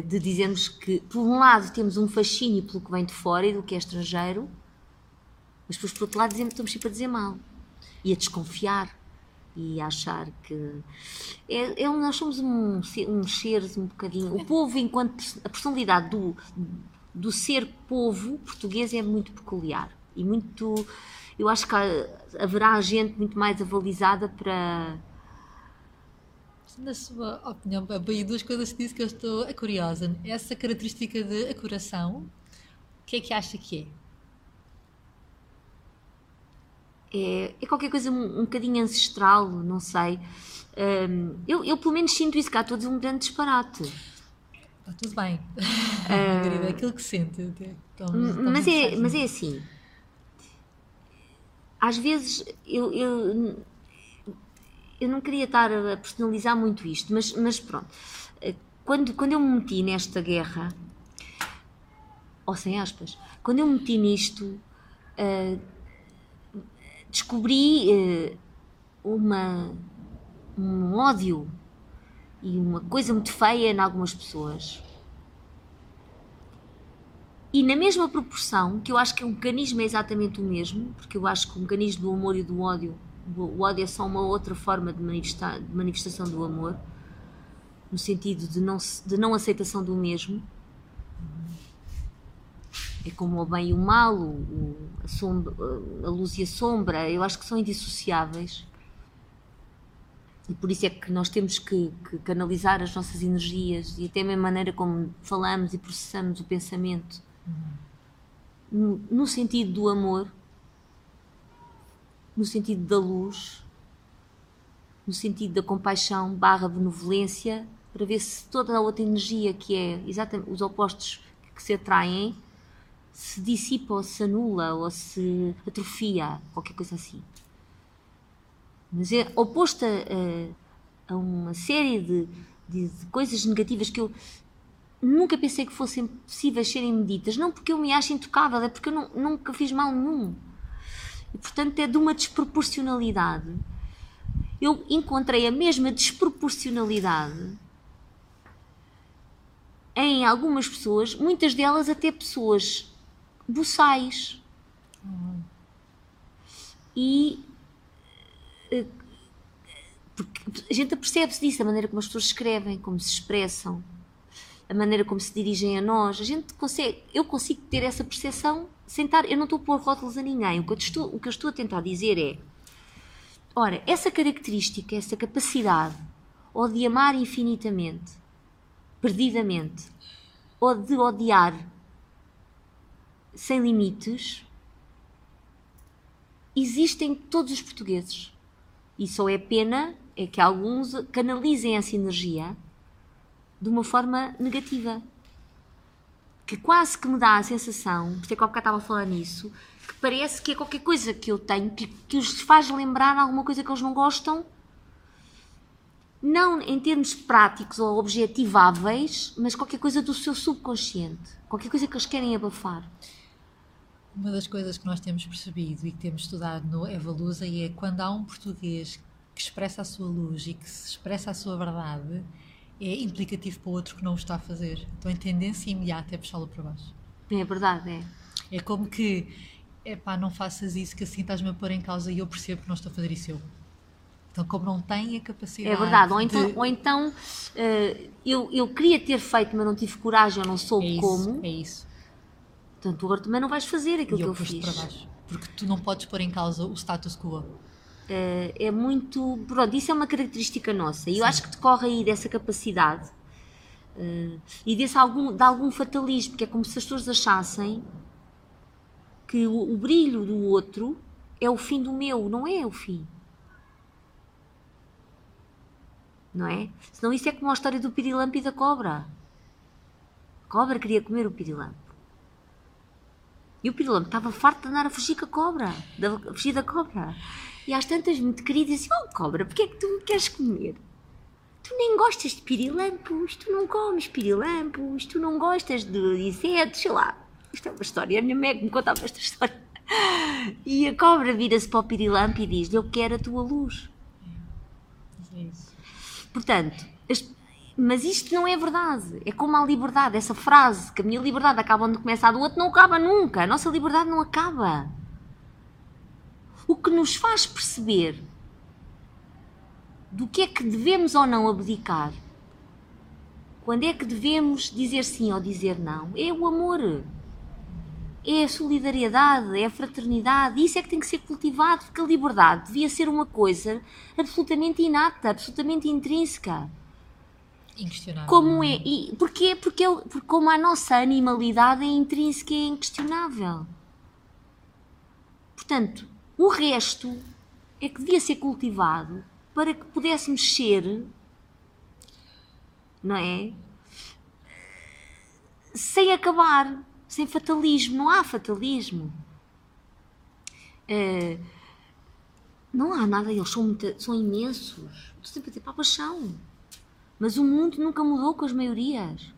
De dizermos que, por um lado, temos um fascínio pelo que vem de fora e do que é estrangeiro, mas por outro lado, dizemos, estamos sempre a dizer mal e a desconfiar e achar que é, é, nós somos um, uns seres um bocadinho o povo enquanto a personalidade do, do ser povo português é muito peculiar e muito eu acho que haverá gente muito mais avalizada para na sua opinião, bem, duas coisas disse que eu estou curiosa. Essa característica de acuração, o que é que acha que é? É, é qualquer coisa um, um bocadinho ancestral, não sei. Um, eu, eu pelo menos sinto isso, cá dizer um grande disparate. Está tudo bem, [LAUGHS] uh, é aquilo que sente. Então, mas, é, mas é assim, às vezes eu, eu, eu não queria estar a personalizar muito isto, mas, mas pronto. Quando, quando eu me meti nesta guerra, ou sem aspas, quando eu me meti nisto, uh, descobri uh, uma, um ódio e uma coisa muito feia em algumas pessoas. E na mesma proporção, que eu acho que o mecanismo é exatamente o mesmo, porque eu acho que o mecanismo do amor e do ódio, o ódio é só uma outra forma de, manifestar, de manifestação do amor, no sentido de não, de não aceitação do mesmo é como o bem e o mal, o, a, sombra, a luz e a sombra, eu acho que são indissociáveis. E por isso é que nós temos que, que canalizar as nossas energias e até a mesma maneira como falamos e processamos o pensamento no, no sentido do amor, no sentido da luz, no sentido da compaixão barra benevolência, para ver se toda a outra energia que é exatamente os opostos que se atraem se dissipa ou se anula ou se atrofia, qualquer coisa assim. Mas é oposta a, a uma série de, de, de, coisas negativas que eu nunca pensei que fossem possíveis serem medidas. Não porque eu me acho intocável, é porque eu não, nunca fiz mal nenhum. E portanto é de uma desproporcionalidade. Eu encontrei a mesma desproporcionalidade em algumas pessoas, muitas delas até pessoas boçais. Uhum. E eh, porque a gente percebe-se disso, a maneira como as pessoas escrevem, como se expressam. a maneira como se dirigem a nós. A gente consegue, eu consigo ter essa percepção sem estar, eu não estou a pôr rótulos a ninguém. O que, eu estou, o que eu estou a tentar dizer é, ora, essa característica, essa capacidade, ou de amar infinitamente, perdidamente, ou de odiar sem limites, existem todos os portugueses. E só é pena é que alguns canalizem essa energia de uma forma negativa. Que quase que me dá a sensação, por isso é que estava a falar nisso, que parece que é qualquer coisa que eu tenho que, que os faz lembrar alguma coisa que eles não gostam, não em termos práticos ou objetiváveis, mas qualquer coisa do seu subconsciente, qualquer coisa que eles querem abafar. Uma das coisas que nós temos percebido e que temos estudado no Evalusa é quando há um português que expressa a sua luz e que se expressa a sua verdade, é implicativo para o outro que não o está a fazer. Então a tendência imediata é puxá-lo para baixo. É verdade, é. É como que, é pá, não faças isso que assim estás-me a pôr em causa e eu percebo que não estou a fazer isso eu. Então, como não tem a capacidade. É verdade, ou então, de... ou então uh, eu, eu queria ter feito, mas não tive coragem, ou não soube é isso, como. É isso. Portanto, agora também não vais fazer aquilo eu que eu fiz. para baixo. Porque tu não podes pôr em causa o status quo. Uh, é muito. Pronto, isso é uma característica nossa. E eu acho que decorre aí dessa capacidade uh, e desse algum, de algum fatalismo, que é como se as pessoas achassem que o, o, brilho do outro é o fim do meu, não é o fim. Não é? Senão isso é como a história do pirilampo e da cobra. A cobra queria comer o pirilampo. E o pirilampo estava farto de andar a fugir com a cobra, a fugir da cobra. E às tantas muito queridas, assim, oh cobra, porque é que tu me queres comer? Tu nem gostas de pirilampos, tu não comes pirilampos, tu não gostas de insetos, sei lá. Isto é uma história, a minha mãe me contava esta história. E a cobra vira-se para o pirilampo e diz-lhe, eu quero a tua luz. É isso. Portanto, as, mas isto não é verdade. É como a liberdade, essa frase, que a minha liberdade acaba onde começa a do outro, não acaba nunca. A nossa liberdade não acaba o que nos faz perceber do que é que devemos ou não abdicar. Quando é que devemos dizer sim ou dizer não? É o amor. É a solidariedade, é a fraternidade. Isso é que tem que ser cultivado, porque a liberdade devia ser uma coisa absolutamente inata, absolutamente intrínseca. Inquestionável. Como é? E porquê? Porque, é, porque como a nossa animalidade é intrínseca e é inquestionável. Portanto, o resto é que devia ser cultivado para que pudéssemos ser, não é? Sem acabar, sem fatalismo. Não há fatalismo. Uh, não há nada, eles são, muito, são imensos. Estou sempre a dizer, papas são. Mas o mundo nunca mudou com as maiorias.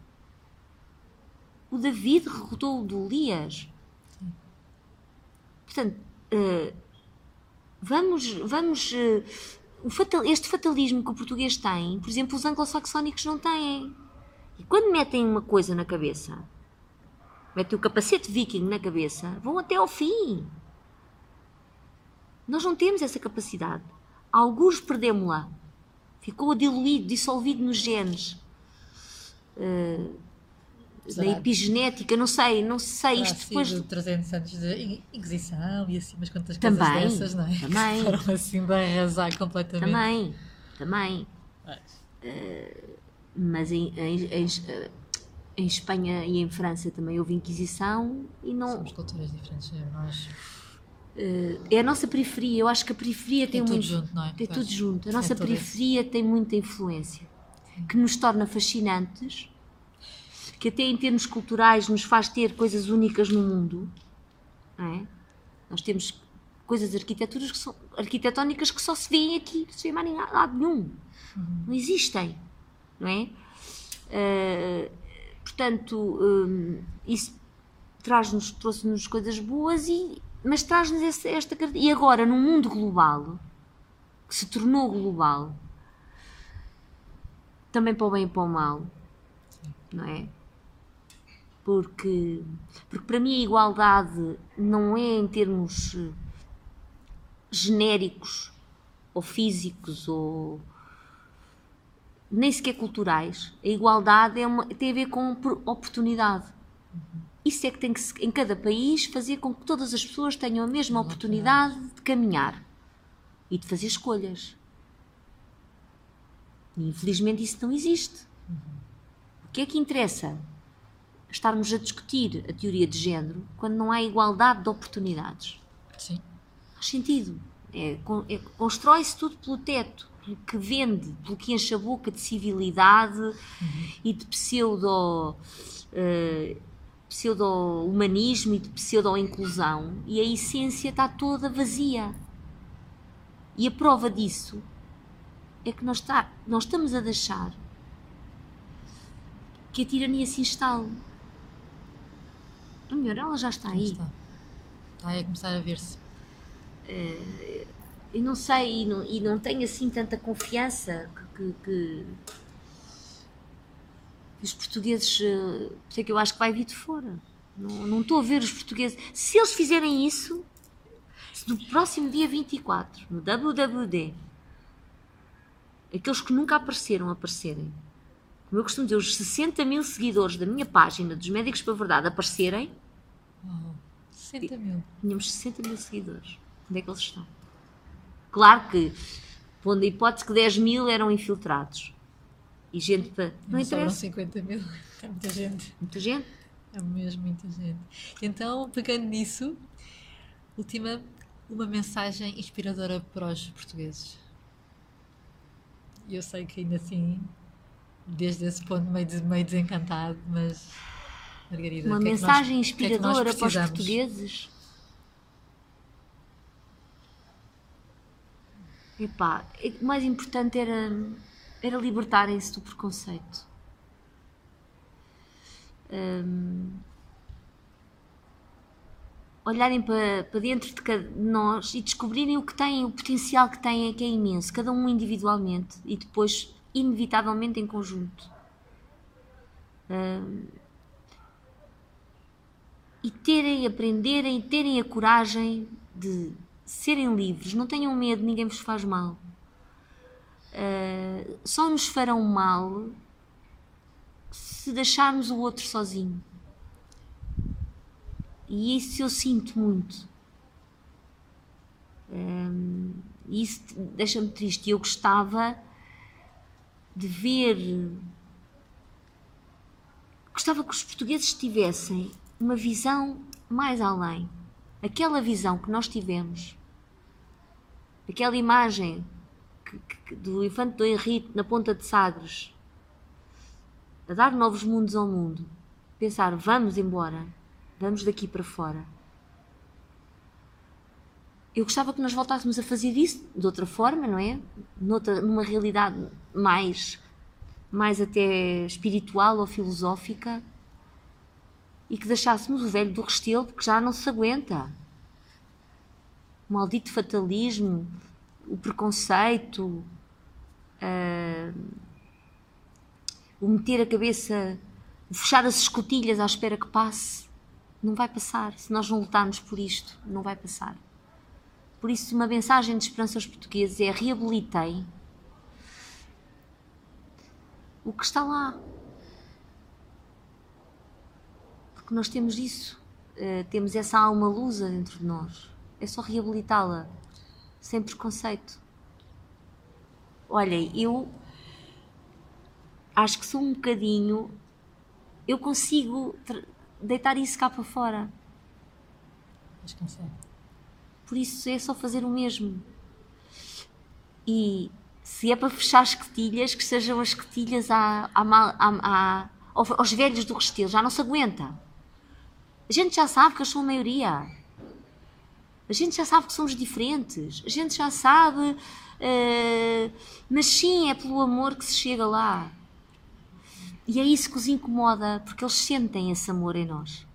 O David derrotou o do Elias. Portanto, uh, Vamos, vamos uh, fatal, este fatalismo que o português tem, por exemplo, os anglo-saxónicos não têm. E quando metem uma coisa na cabeça, metem o capacete viking na cabeça, vão até ao fim. Nós não temos essa capacidade. Alguns perdemos-la. Ficou diluído, dissolvido nos genes. Uh, da epigenética, não sei, não sei. Terá isto depois. de 300 anos de Inquisição e assim, mas quantas também, coisas dessas, não é? Também. [LAUGHS] Foram assim de arrasar completamente. Também, também. Uh, mas em, em, em, eh, em, Espanha e em França também houve Inquisição e não. Somos culturas diferentes, é? nós. Uh, é a nossa periferia, eu acho que a periferia tem, tem muito. Tudo junto, não é? Tem tudo junto. A nossa é periferia tem muita influência Sim. que nos torna fascinantes que até em termos culturais nos faz ter coisas únicas no mundo. É? Nós temos coisas arquiteturas que são, arquitetónicas que só se vêem aqui, não se vê mais em lado nenhum. Uhum. Não existem. Não é? Uh, portanto, um, isso traz-nos, trouxe-nos coisas boas, e, mas traz-nos esta. E agora, num mundo global, que se tornou global, também para o bem e para o mal, não é? porque, porque para mim a igualdade não é em termos eh, genéricos ou físicos ou nem sequer culturais. A igualdade é uma, tem a ver com oportunidade. Isso é que tem que, em cada país, fazer com que todas as pessoas tenham a mesma oportunidade de caminhar e de fazer escolhas. E, infelizmente, isso não existe. O que é que interessa? Estarmos a discutir a teoria de género quando não há igualdade de oportunidades. Sim. Faz sentido. É, é, Constrói-se tudo pelo teto, pelo que vende, pelo que enche a boca de civilidade uhum. e de pseudo. Uh, pseudo-humanismo e de pseudo-inclusão e a essência está toda vazia. E a prova disso é que nós, está, nós estamos a deixar que a tirania se instale. Ou melhor, ela já está aí. Está. está aí a começar a ver-se. Uh, eu não sei, e não, e não tenho assim tanta confiança que, que, que os portugueses. Uh, sei que eu acho que vai vir de fora. Não, não estou a ver os portugueses. Se eles fizerem isso, se no próximo dia 24, no WWD, aqueles que nunca apareceram aparecerem, como eu costumo dizer, os 60 mil seguidores da minha página dos Médicos para a Verdade aparecerem. Oh, 60 mil. Tínhamos 60 mil seguidores. Onde é que eles estão? Claro que, pondo a hipótese que 10 mil eram infiltrados. E gente para. Não, não interessa. 50 mil. [LAUGHS] É muita gente. Muita gente? É mesmo muita gente. Então, pegando nisso, última, uma mensagem inspiradora para os portugueses. Eu sei que ainda assim, desde esse ponto meio, meio desencantado, mas Margarida, uma mensagem nós, inspiradora é para os portugueses. Epá, o mais importante era, era libertarem-se do preconceito. Um, olharem para, para dentro de cada nós e descobrirem o que têm, o potencial que têm, que é imenso, cada um individualmente e depois, inevitavelmente, em conjunto. Um, e terem, aprenderem terem a coragem de serem livres, não tenham medo, ninguém vos faz mal. Uh, só nos farão mal se deixarmos o outro sozinho. E isso eu sinto muito. Um, isso deixa-me triste. Eu gostava de ver. Gostava que os portugueses tivessem uma visão mais além. Aquela visão que nós tivemos aquela imagem que, do infante do Henrique na ponta de Sagres. A dar novos mundos ao mundo, pensar vamos embora, vamos daqui para fora. Eu gostava que nós voltássemos a fazer isso de outra forma, não é? Noutra, numa realidade mais, mais até espiritual ou filosófica. E que deixássemos o velho do Restelo porque já não se aguenta. O maldito fatalismo, o preconceito, uh, o meter a cabeça, o fechar as escotilhas à espera que passe, não vai passar. Se nós não lutarmos por isto, não vai passar. Por isso, uma mensagem de esperança aos portugueses é reabilitei o que está lá. Porque nós temos isso, uh, temos essa alma lusa dentro de nós é só reabilitá-la, sem preconceito. Olhem, eu acho que sou um bocadinho. Eu consigo deitar isso cá para fora. Mas consegue. Por isso é só fazer o mesmo. E se é para fechar as escotilhas, que sejam as escotilhas à, à, à, aos velhos do Restelo, já não se aguenta. A gente já sabe que eu sou a maioria. A gente já sabe que somos diferentes, a gente já sabe, uh, mas sim, é pelo amor que se chega lá. E é isso que os incomoda, porque eles sentem esse amor em nós.